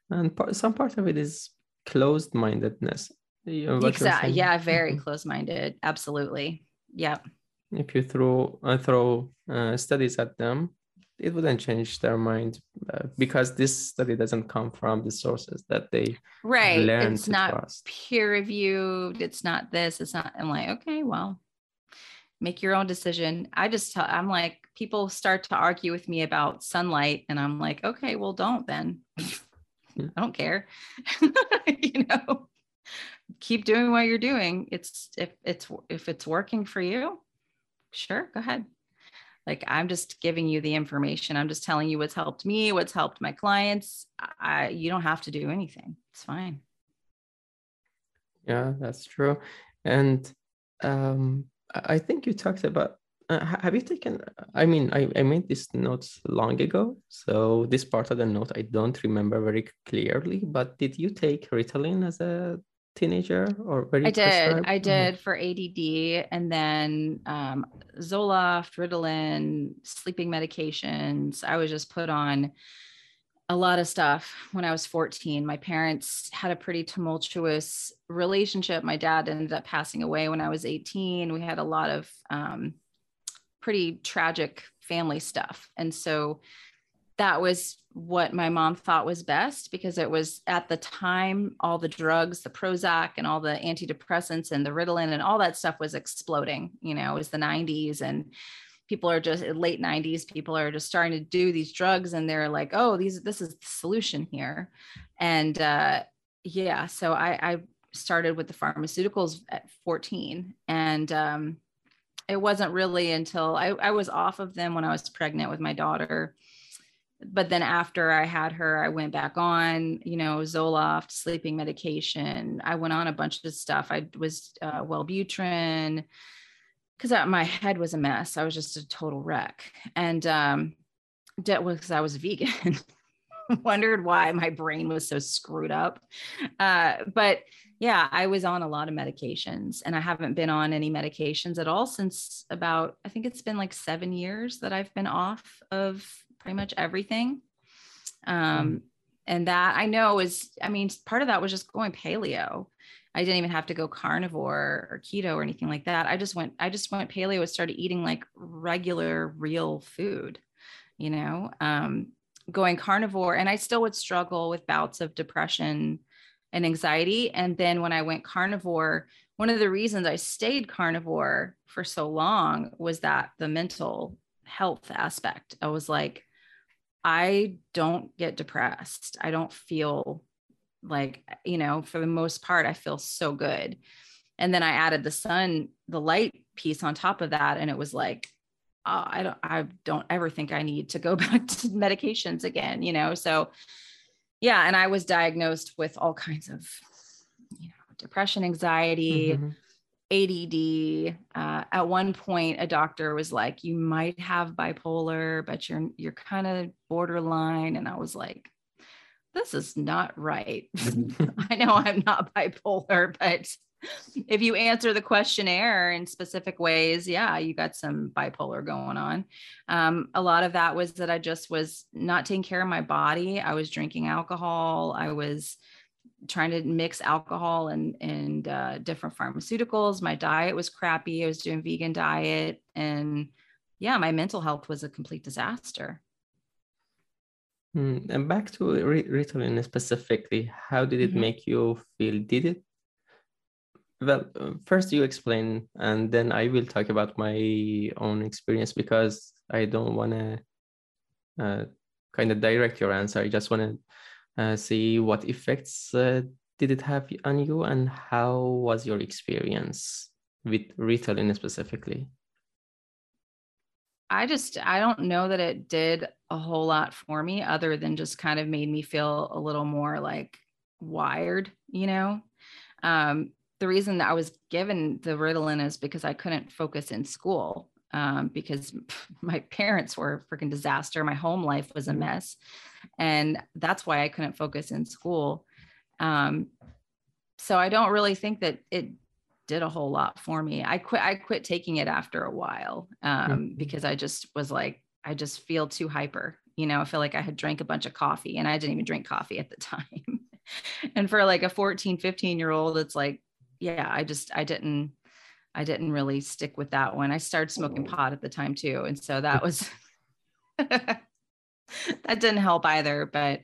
And part, some part of it is closed mindedness exactly. Yeah, very mm-hmm. close-minded. Absolutely. Yep. If you throw uh, throw uh, studies at them, it wouldn't change their mind uh, because this study doesn't come from the sources that they right. It's not trust. peer reviewed. It's not this. It's not. I'm like, okay, well, make your own decision. I just tell. I'm like, people start to argue with me about sunlight, and I'm like, okay, well, don't then. [laughs] I don't care. [laughs] you know keep doing what you're doing. It's if it's if it's working for you, sure, go ahead. Like I'm just giving you the information. I'm just telling you what's helped me, what's helped my clients. I you don't have to do anything. It's fine. Yeah, that's true. And um I think you talked about uh, have you taken i mean I, I made this notes long ago so this part of the note i don't remember very clearly but did you take ritalin as a teenager or very I did. Prescribed? I mm-hmm. did for ADD and then um, Zoloft, Ritalin, sleeping medications. I was just put on a lot of stuff when I was 14. My parents had a pretty tumultuous relationship. My dad ended up passing away when I was 18. We had a lot of um, pretty tragic family stuff. And so that was what my mom thought was best because it was at the time all the drugs the prozac and all the antidepressants and the ritalin and all that stuff was exploding you know it was the 90s and people are just late 90s people are just starting to do these drugs and they're like oh these this is the solution here. And uh yeah so i i started with the pharmaceuticals at 14 and um it wasn't really until I, I was off of them when i was pregnant with my daughter but then after I had her, I went back on, you know, Zoloft, sleeping medication. I went on a bunch of stuff. I was uh, Wellbutrin because my head was a mess. I was just a total wreck. And um, that was because I was vegan. [laughs] Wondered why my brain was so screwed up. Uh, but yeah, I was on a lot of medications and I haven't been on any medications at all since about, I think it's been like seven years that I've been off of pretty much everything. Um, mm. And that I know is, I mean, part of that was just going paleo. I didn't even have to go carnivore or keto or anything like that. I just went, I just went paleo and started eating like regular, real food, you know, um, going carnivore. And I still would struggle with bouts of depression and anxiety. And then when I went carnivore, one of the reasons I stayed carnivore for so long was that the mental health aspect. I was like, I don't get depressed. I don't feel like, you know, for the most part, I feel so good. And then I added the sun, the light piece on top of that. And it was like, oh, I don't, I don't ever think I need to go [laughs] back to medications again, you know? So yeah. And I was diagnosed with all kinds of, you know, depression, anxiety, mm-hmm. ADD. Uh, at one point, a doctor was like, "You might have bipolar, but you're you're kind of borderline." And I was like, "This is not right. [laughs] I know I'm not bipolar, but if you answer the questionnaire in specific ways, yeah, you got some bipolar going on. Um, a lot of that was that I just was not taking care of my body. I was drinking alcohol. I was trying to mix alcohol and and uh, different pharmaceuticals. My diet was crappy. I was doing vegan diet, and yeah, my mental health was a complete disaster. Mm, and back to Ritalin specifically, how did it mm-hmm. make you feel? Did it? Well, first you explain, and then I will talk about my own experience because I don't want to uh, kind of direct your answer. I just want to see what effects uh, did it have on you and how was your experience with Ritalin specifically? I just I don't know that it did a whole lot for me other than just kind of made me feel a little more like wired, you know. Um, the reason that I was given the Ritalin is because I couldn't focus in school um, because [laughs] my parents were a freaking disaster. My home life was a mm-hmm. mess. And that's why I couldn't focus in school. Um, so I don't really think that it did a whole lot for me. I quit, I quit taking it after a while um, mm-hmm. because I just was like, I just feel too hyper. You know, I feel like I had drank a bunch of coffee and I didn't even drink coffee at the [laughs] time. and for like a 14, 15 year old, it's like, yeah, I just, I didn't, I didn't really stick with that one. I started smoking pot at the time too. And so that was [laughs] that didn't help either. But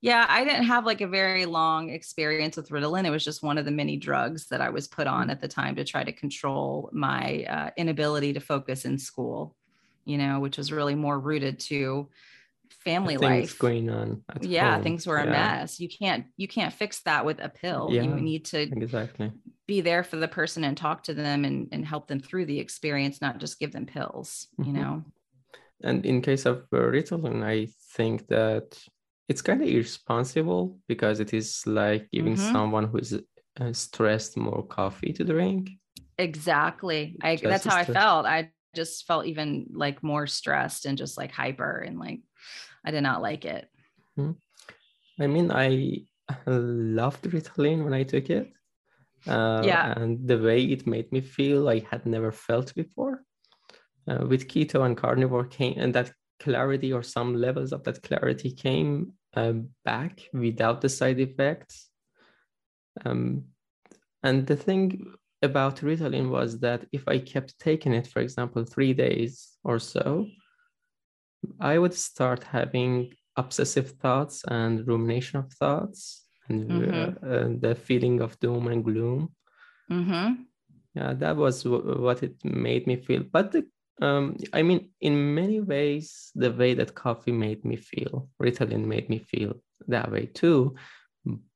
yeah, I didn't have like a very long experience with Ritalin. It was just one of the many drugs that I was put on at the time to try to control my uh, inability to focus in school, you know, which was really more rooted to family things life. going on. Yeah home. things were yeah. a mess. You can't you can't fix that with a pill. Yeah, you need to exactly. be there for the person and talk to them and, and help them through the experience not just give them pills mm-hmm. you know? And in case of uh, ritalin i think that it's kind of irresponsible because it is like giving mm-hmm. someone who's uh, stressed more coffee to drink. Exactly. I, that's how i felt. I just felt even like more stressed and just like hyper and like I did not like it. Hmm. I mean, I [laughs] loved Ritalin when I took it. Uh, yeah. And the way it made me feel, I had never felt before. Uh, with keto and carnivore came, and that clarity or some levels of that clarity came uh, back without the side effects. Um, and the thing about Ritalin was that if I kept taking it, for example, three days or so, I would start having obsessive thoughts and rumination of thoughts and, mm-hmm. uh, the feeling of doom and gloom. Mm-hmm. Yeah, that was w- what it made me feel. But the um, I mean, in many ways, the way that coffee made me feel, Ritalin made me feel that way too.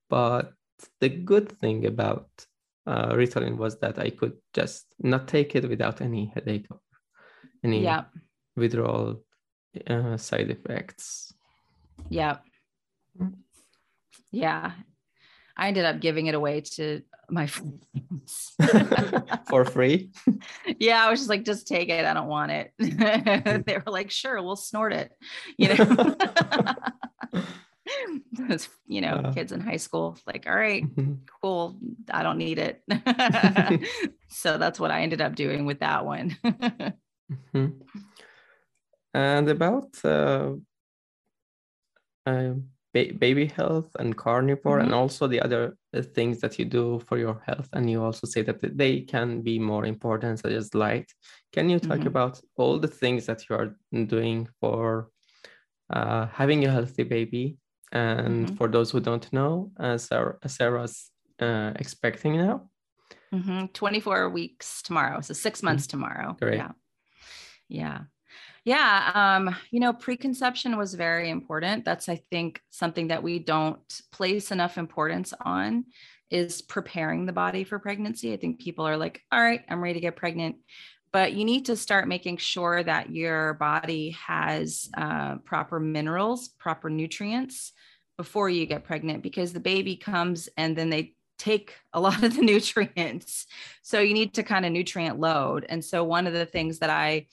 But the good thing about uh, Ritalin was that I could just not take it without any headache or any yeah. withdrawal uh, side effects. Yeah. Yeah. I ended up giving it away to my friends [laughs] for free. yeah, I was just like, just take it. I don't want it. [laughs] they were like, sure, we'll snort it. You know, [laughs] you know, uh, kids in high school, like, all right, mm-hmm. cool. I don't need it. so that's what I ended up doing with that one. mm-hmm. And about uh, uh, ba- baby health and carnivore, mm-hmm. and also the other uh, things that you do for your health, and you also say that they can be more important, such as light. Can you talk mm-hmm. about all the things that you are doing for uh, having a healthy baby? And mm-hmm. for those who don't know, Sarah, Sarah's uh, expecting now. Mm-hmm. 24 weeks tomorrow. So six months mm-hmm. tomorrow. Great. Yeah. Yeah. Yeah, um, you know, preconception was very important. That's, I think, something that we don't place enough importance on is preparing the body for pregnancy. I think people are like, all right, I'm ready to get pregnant. But you need to start making sure that your body has uh, proper minerals, proper nutrients before you get pregnant because the baby comes and then they take a [laughs] lot of the nutrients. So you need to kind of nutrient load. And so one of the things that I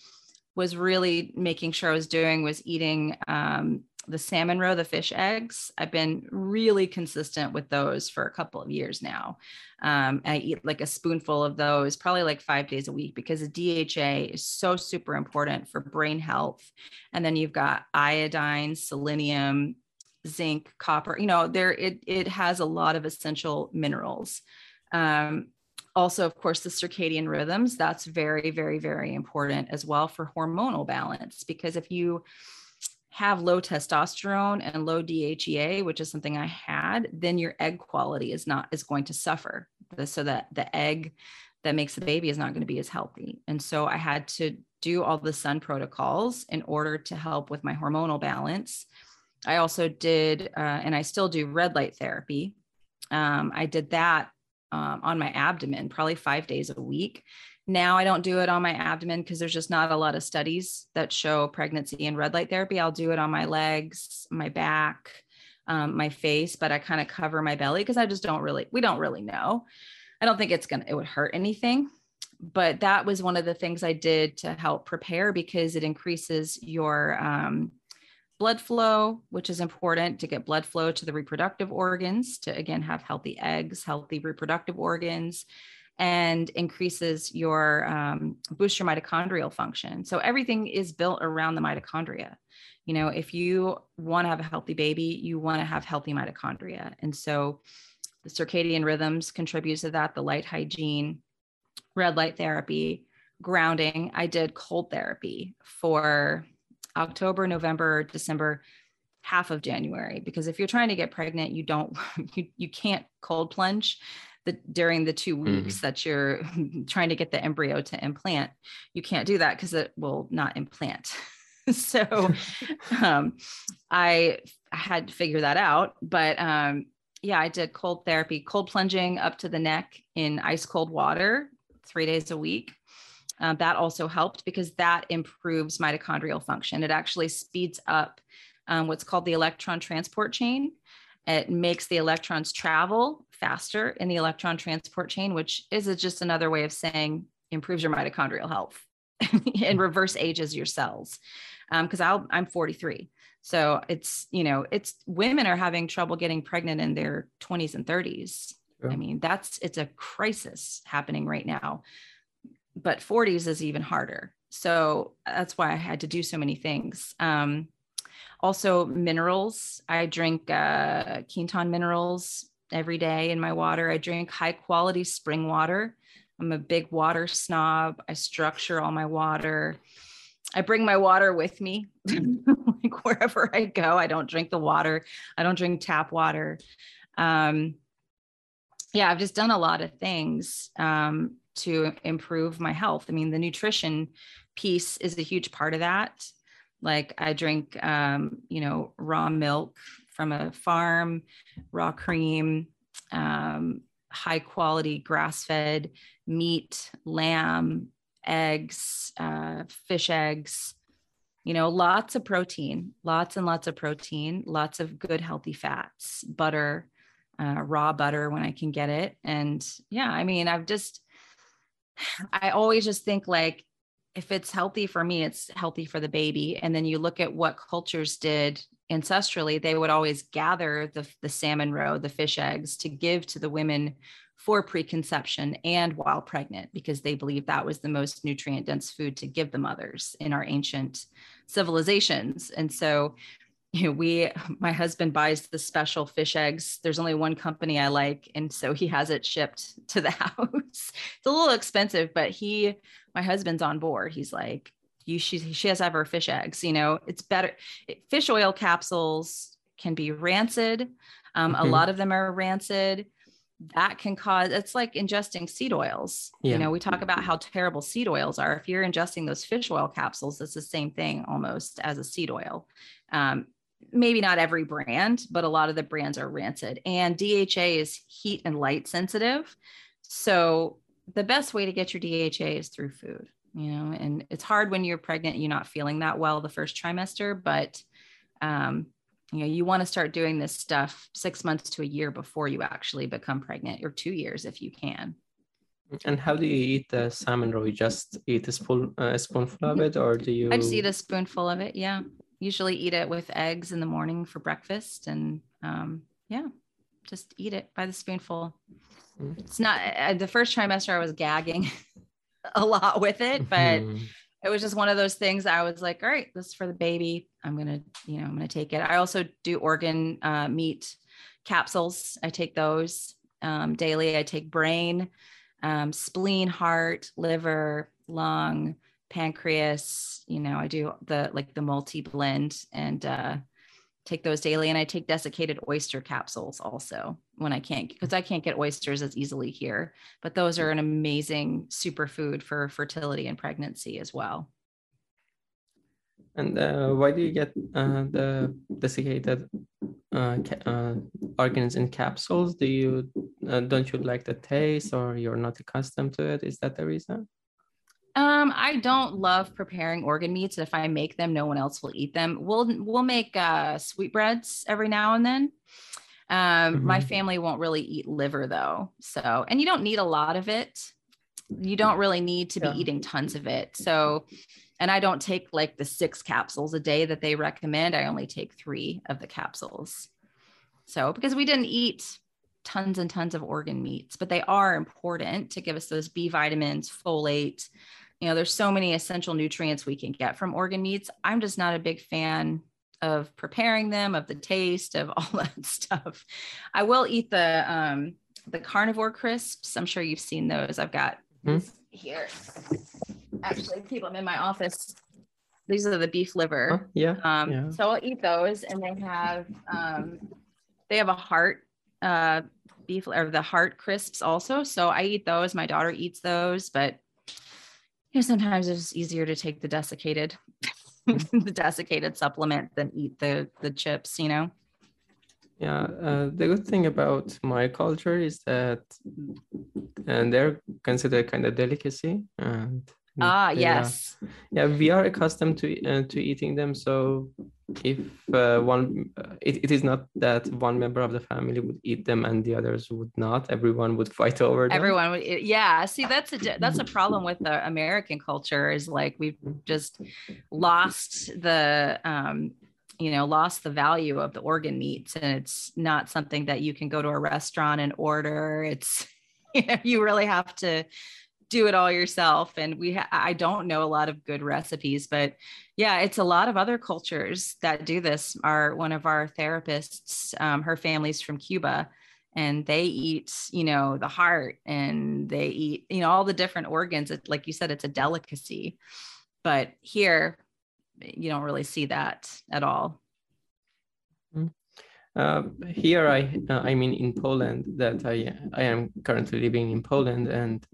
was really making sure I was doing was eating um, the salmon roe, the fish eggs. I've been really consistent with those for a couple of years now. Um, I eat like a spoonful of those probably like five days a week because the DHA is so super important for brain health. And then you've got iodine, selenium, zinc, copper. You know, there it it has a lot of essential minerals. Um, also, of course, the circadian rhythms, that's very, very, very important as well for hormonal balance. Because if you have low testosterone and low DHEA, which is something I had, then your egg quality is not is going to suffer. So that the egg that makes the baby is not going to be as healthy. And so I had to do all the sun protocols in order to help with my hormonal balance. I also did, uh, and I still do red light therapy. Um, I did that um, on my abdomen, probably five days a week. Now I don't do it on my abdomen because there's just not a lot of studies that show pregnancy and red light therapy. I'll do it on my legs, my back, um, my face, but I kind of cover my belly because I just don't really, we don't really know. I don't think it's gonna, it would hurt anything. But that was one of the things I did to help prepare because it increases your um, blood flow, which is important to get blood flow to the reproductive organs to again have healthy eggs, healthy reproductive organs, and increases your um, boost your mitochondrial function. So everything is built around the mitochondria. You know, if you want to have a healthy baby, you want to have healthy mitochondria, and so the circadian rhythms contributes to that. The light hygiene, red light therapy, grounding. I did cold therapy for October, November, December, half of January. Because if you're trying to get pregnant, you don't, [laughs] you, you can't cold plunge the, during the two weeks mm-hmm. that you're [laughs] trying to get the embryo to implant. You can't do that because it will not implant. [laughs] so um, I, I had to figure that out. But um, yeah, I did cold therapy, cold plunging up to the neck in ice cold water three days a week. Um, that also helped because that improves mitochondrial function. It actually speeds up um, what's called the electron transport chain. It makes the electrons travel faster in the electron transport chain, which is just another way of saying improves your mitochondrial health [laughs] and reverse ages your cells. Because um, I'm 43. So it's, you know, it's women are having trouble getting pregnant in their 20s and 30s. Yeah. I mean, that's it's a crisis happening right now but 40s is even harder. So that's why I had to do so many things. Um, also, minerals. I drink uh, Quinton minerals every day in my water. I drink high quality spring water. I'm a big water snob. I structure all my water. I bring my water with me [laughs] like wherever I go. I don't drink the water. I don't drink tap water. Um, yeah, I've just done a lot of things. Um, to improve my health. I mean, the nutrition piece is a huge part of that. Like I drink, um, you know, raw milk from a farm, raw cream, um, high quality grass fed meat, lamb, eggs, uh, fish eggs, you know, lots of protein, lots and lots of protein, lots of good healthy fats, butter, uh, raw butter when I can get it. And yeah, I mean, I've just, I always just think like, if it's healthy for me, it's healthy for the baby. And then you look at what cultures did ancestrally, they would always gather the, the salmon roe, the fish eggs to give to the women for preconception and while pregnant because they believed that was the most nutrient dense food to give the mothers in our ancient civilizations. And so you [laughs] know, we, my husband buys the special fish eggs. There's only one company I like. And so he has it shipped to the [laughs] house. it's a little expensive, but he, my husband's on board. He's like, you, she, she has to have her fish eggs, you know, it's better. Fish oil capsules can be rancid. Um, mm-hmm. A lot of them are rancid that can cause it's like ingesting seed oils yeah. you know we talk about how terrible seed oils are if you're ingesting those fish oil capsules it's the same thing almost as a seed oil um, maybe not every brand, but a lot of the brands are rancid. And DHA is heat and light sensitive. So the best way to get your DHA is through food, you know, and it's hard when you're pregnant, you're not feeling that well the first trimester, but um, you know, you want to start doing this stuff six months to a year before you actually become pregnant, or two years if you can. And how do you eat the salmon roe? You just eat a, spoon, uh, a spoonful of it, or do you? I just eat a spoonful of it. Yeah, usually eat it with eggs in the morning for breakfast and um, yeah just eat it by the spoonful. Mm-hmm. it's not uh, the first trimester i was gagging [laughs] a lot with it [laughs] but mm-hmm. it was just one of those things i was like all right this is for the baby. I'm gonna you know i'm gonna take it. I also do organ uh, meat capsules. I take those um, daily. I take brain um, spleen heart liver lung pancreas you know i do the like the multi blend and uh take those daily and i take desiccated oyster capsules also when i can't because i can't get oysters as easily here but those are an amazing superfood for fertility and pregnancy as well. And uh, why do you get uh, the desiccated uh, uh, organs in capsules? Do you uh, don't you like the taste or you're not accustomed to it? Is that the reason um, I don't love preparing organ meats. If I make them, no one else will eat them. We'll we'll make uh, sweetbreads every now and then. Um, mm-hmm. My family won't really eat liver though, so and you don't need a lot of it. You don't really need to yeah. be eating tons of it. So, and I don't take like the six capsules a day that they recommend. I only take three of the capsules. So because we didn't eat tons and tons of organ meats, but they are important to give us those B vitamins, folate, you know there's so many essential nutrients we can get from organ meats. I'm just not a big fan of preparing them of the taste of [laughs] all that stuff. I will eat the um the carnivore crisps. I'm sure you've seen those. I've got mm-hmm. here. Actually keep them in my office these are the beef liver. Oh, yeah, um yeah. so i'll eat those and they have um they have a heart uh beef or the heart crisps also. So i eat those. My daughter eats those but you know, sometimes it's easier to take the desiccated, [laughs] the desiccated supplement than eat the the chips, you know. Yeah, uh, the good thing about my culture is that, and they're considered kind of delicacy, and ah yes are, yeah we are accustomed to uh, to eating them so if uh, one uh, it, it is not that one member of the family would eat them and the others would not. Everyone would fight over them. Everyone would yeah. See that's a that's a problem with the american culture is like we've just lost the um you know lost the value of the organ meats and it's not something that you can go to a restaurant and order. It's [laughs] you know you really have to do it all yourself and we ha- i don't know a lot of good recipes but yeah it's a lot of other cultures that do this. Are one of our therapists um, her family's from cuba and they eat you know the heart and they eat you know all the different organs. Like you said it's a delicacy but here you don't really see that at all. Mm-hmm. Uh, here, I uh, I mean in Poland that I I am currently living in Poland, and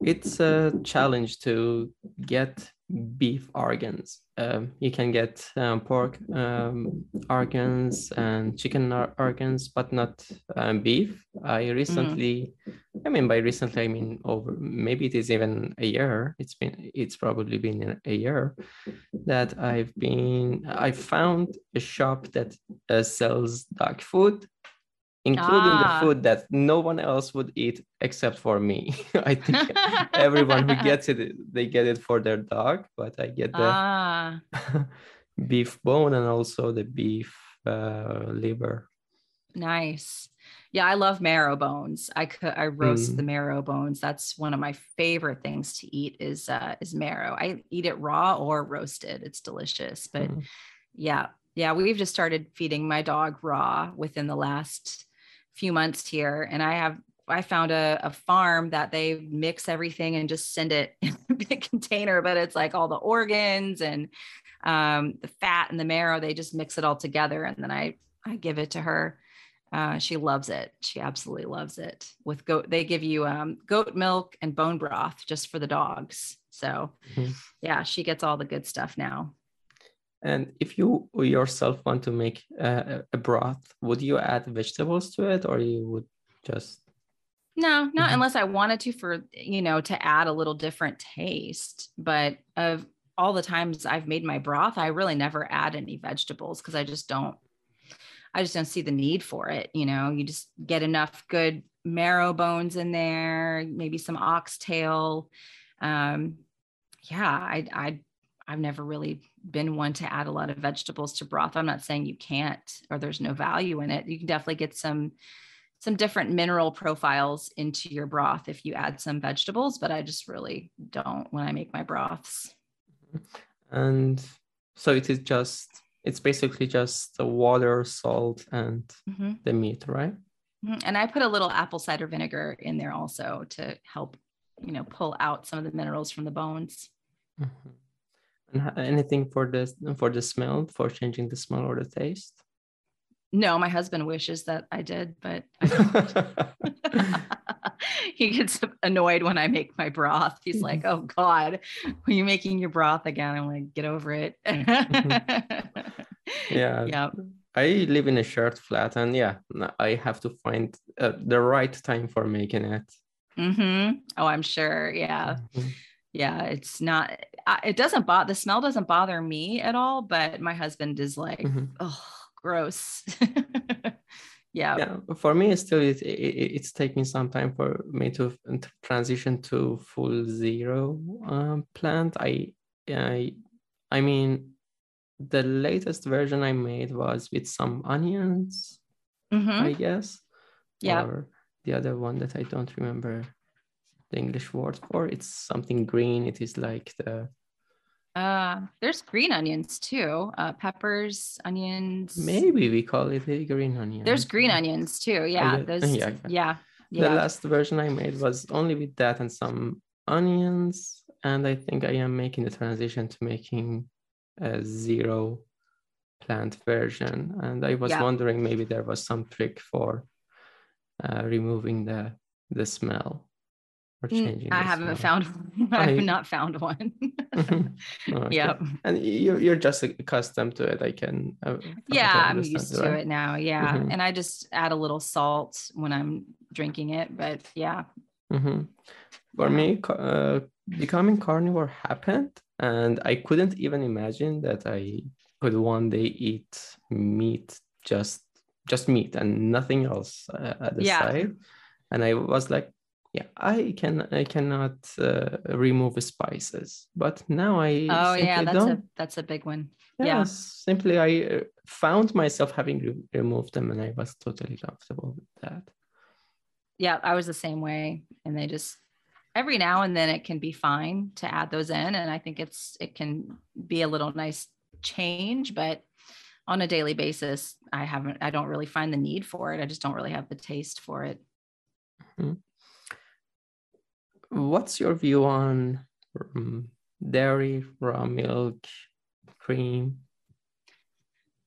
it's a challenge to get beef organs. Um, you can get um, pork um, organs and chicken organs, but not um, beef. I recently, mm. I mean, by recently, I mean over maybe it is even a year. It's been, it's probably been a year that I've been, I found a shop that uh, sells dog food including ah. the food that no one else would eat except for me. [laughs] I think everyone who gets it, they get it for their dog, but I get the ah. [laughs] beef bone and also the beef uh, liver. Nice. Yeah, I love marrow bones. I could I roast mm. the marrow bones. That's one of my favorite things to eat is uh is marrow. I eat it raw or roasted. It's delicious. But mm. yeah, yeah, we've just started feeding my dog raw within the last few months here and I have I found a, a farm that they mix everything and just send it [laughs] in a big container, but it's like all the organs and um, the fat and the marrow, they just mix it all together. And then I, I give it to her. Uh, she loves it. She absolutely loves it with goat. They give you um, goat milk and bone broth just for the dogs. So mm-hmm. yeah, she gets all the good stuff now. And if you yourself want to make a, a broth, would you add vegetables to it or you would just? No, not mm-hmm. unless I wanted to for, you know, to add a little different taste. But of all the times I've made my broth, I really never add any vegetables because I just don't, I just don't see the need for it. You know, you just get enough good marrow bones in there, maybe some oxtail. Um, yeah, I, I I've never really been one to add a lot of vegetables to broth. I'm not saying you can't or there's no value in it. You can definitely get some some different mineral profiles into your broth if you add some vegetables, but I just really don't when I make my broths. And so it is just it's basically just the water, salt, and mm-hmm. the meat, right? Mm-hmm. And I put a little apple cider vinegar in there also to help, you know, pull out some of the minerals from the bones. Mm-hmm. Anything for the for the smell, for changing the smell or the taste? No, my husband wishes that I did, but I [laughs] [laughs] he gets annoyed when I make my broth. He's like, "Oh God, are you making your broth again?" I'm like, "Get over it." [laughs] yeah. Yeah. I live in a shared flat, and yeah, I have to find uh, the right time for making it. Mm-hmm. Oh, I'm sure. Yeah. Mm-hmm yeah it's not it doesn't bother the smell doesn't bother me at all but my husband is like mm-hmm. oh gross. [laughs] Yeah. Yeah for me it's still it, it, it's taking some time for me to transition to full zero um, plant. I i i mean the latest version i made was with some onions mm-hmm. i guess yeah. or the other one that i don't remember the English word for. It's something green. It is like the. Uh, there's green onions too. Uh, peppers, onions. Maybe we call it a green onion. There's green onions too. Yeah. [laughs] Those, yeah, yeah. Yeah. The last version I made was only with that and some onions. And I think I am making the transition to making a zero plant version. And I was yeah. wondering maybe there was some trick for uh, removing the the smell or mm, changing? I haven't found one. I have not found one. [laughs] okay. Yeah. And you're, you're just accustomed to it. I can. Uh, yeah, I'm used to right? it now. Yeah. Mm-hmm. And I just add a little salt when I'm drinking it. But yeah. Mm-hmm. For me, uh, becoming carnivore happened. And I couldn't even imagine that I could one day eat meat, just just meat and nothing else uh, at the yeah. side. And I was like, yeah i can i cannot uh, remove spices but now i oh yeah that's don't. a that's a big one. Yes, yeah. simply i uh, found myself having re- removed them and i was totally comfortable with that. Yeah i was the same way and they just every now and then it can be fine to add those in and i think it's it can be a little nice change but on a daily basis i haven't i don't really find the need for it i just don't really have the taste for it. Mm-hmm what's your view on um, dairy, raw milk, cream?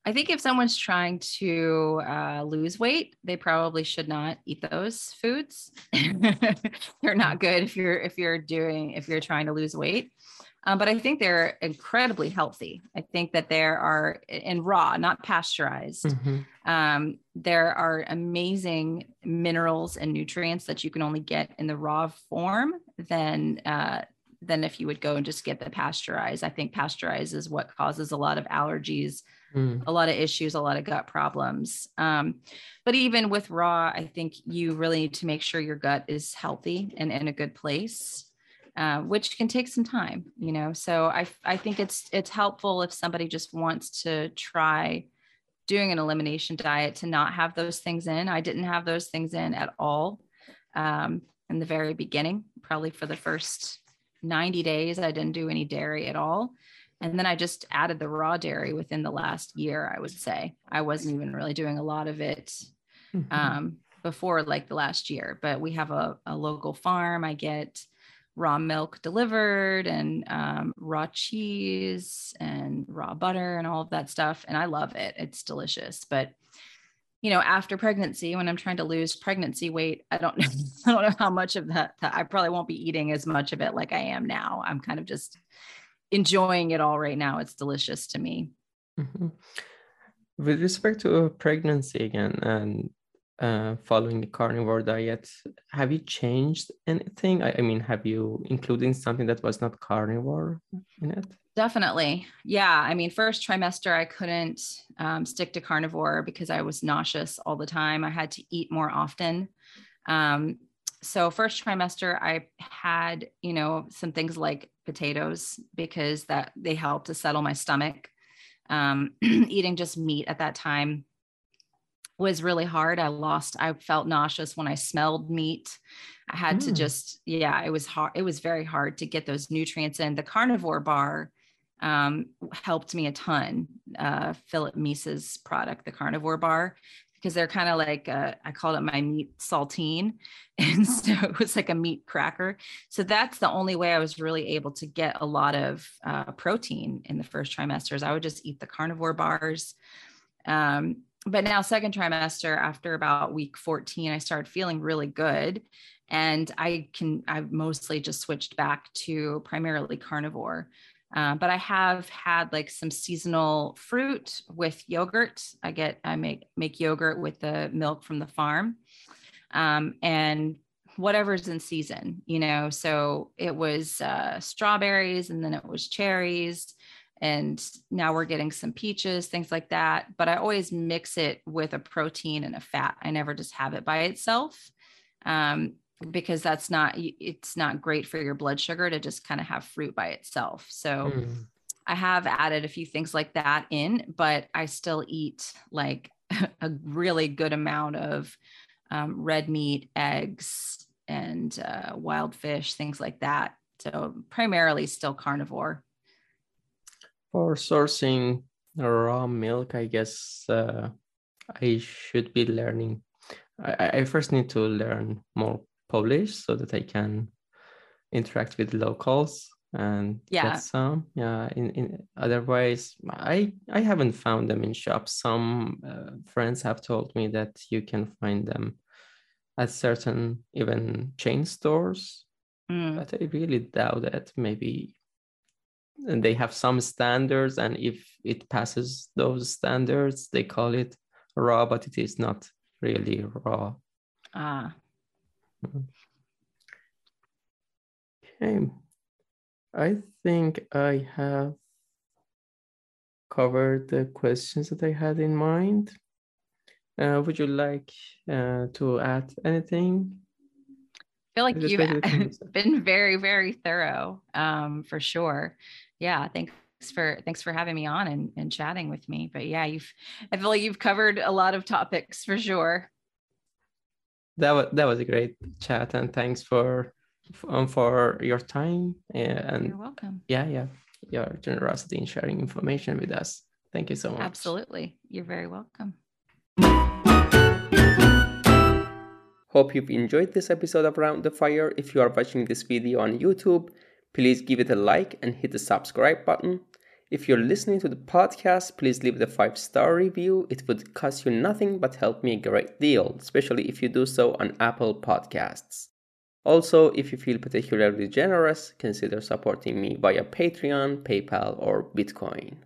I think if someone's trying to uh, lose weight, they probably should not eat those foods. [laughs] They're not good if you're if you're doing if you're trying to lose weight. Um, but I think they're incredibly healthy. I think that there are in raw, not pasteurized. Mm-hmm. Um, there are amazing minerals and nutrients that you can only get in the raw form than uh, than if you would go and just get the pasteurized. I think pasteurized is what causes a lot of allergies mm. a lot of issues, a lot of gut problems. Um, but even with raw, I think you really need to make sure your gut is healthy and in a good place. Uh, which can take some time, you know. So I I think it's it's helpful if somebody just wants to try doing an elimination diet to not have those things in. I didn't have those things in at all um, in the very beginning. Probably for the first 90 days, I didn't do any dairy at all. And then I just added the raw dairy within the last year, I would say. I wasn't even really doing a lot of it mm-hmm. um, before like the last year, but we have a, a local farm. I get raw milk delivered and um, raw cheese and raw butter and all of that stuff. And I love it. It's delicious. But you know, after pregnancy, when I'm trying to lose pregnancy weight, I don't [laughs] know, I don't know how much of that, that I probably won't be eating as much of it like I am now. I'm kind of just enjoying it all right now. It's delicious to me. Mm-hmm. With respect to pregnancy again and uh, following the carnivore diet, have you changed anything? I, I mean, have you included something that was not carnivore in it? Definitely. Yeah. I mean, first trimester, I couldn't um, stick to carnivore because I was nauseous all the time. I had to eat more often. Um, so first trimester i had you know some things like potatoes because that they help to settle my stomach um, [clears throat] eating just meat at that time was really hard i lost i felt nauseous when i smelled meat i had mm. to just yeah it was hard it was very hard to get those nutrients in the carnivore bar um, helped me a ton uh, philip meese's product the carnivore bar because they're kind of like uh, I called it my meat saltine, [laughs] and so it was like a meat cracker. So that's the only way I was really able to get a lot of uh, protein in the first trimesters. I would just eat the carnivore bars. Um, but now second trimester, after about week 14, I started feeling really good, and I can I've mostly just switched back to primarily carnivore. Uh, but I have had like some seasonal fruit with yogurt. I get I make make yogurt with the milk from the farm, um, and whatever's in season, you know. So it was uh, strawberries, and then it was cherries, and now we're getting some peaches, things like that. But I always mix it with a protein and a fat. I never just have it by itself. Um, because that's not it's not great for your blood sugar to just kind of have fruit by itself so mm. i have added a few things like that in but i still eat like [laughs] a really good amount of um, red meat eggs and uh, wild fish things like that so primarily still carnivore for sourcing raw milk i guess uh, i should be learning I, I first need to learn more Polish so that I can interact with locals and yeah. get some. Yeah. In, in otherwise, I I haven't found them in shops. Some uh, friends have told me that you can find them at certain even chain stores, mm. but I really doubt it. Maybe and they have some standards, and if it passes those standards, they call it raw, but it is not really raw. Ah. Okay. I think I have covered the questions that I had in mind. Uh, would you like uh, to add anything? I feel like you've [laughs] been very, very thorough um, for sure. Yeah, thanks for thanks for having me on and, and chatting with me. But yeah, you've I feel like you've covered a lot of topics for sure. That was that was a great chat and thanks for um, for your time and you're welcome. yeah yeah your generosity in sharing information with us. Thank you so much. Absolutely. You're very welcome hope you've enjoyed this episode of round the fire if you are watching this video on youtube please give it a like and hit the subscribe button If you're listening to the podcast, please leave the five star review. It would cost you nothing but help me a great deal, especially if you do so on Apple Podcasts. Also, if you feel particularly generous, consider supporting me via Patreon, PayPal, or Bitcoin.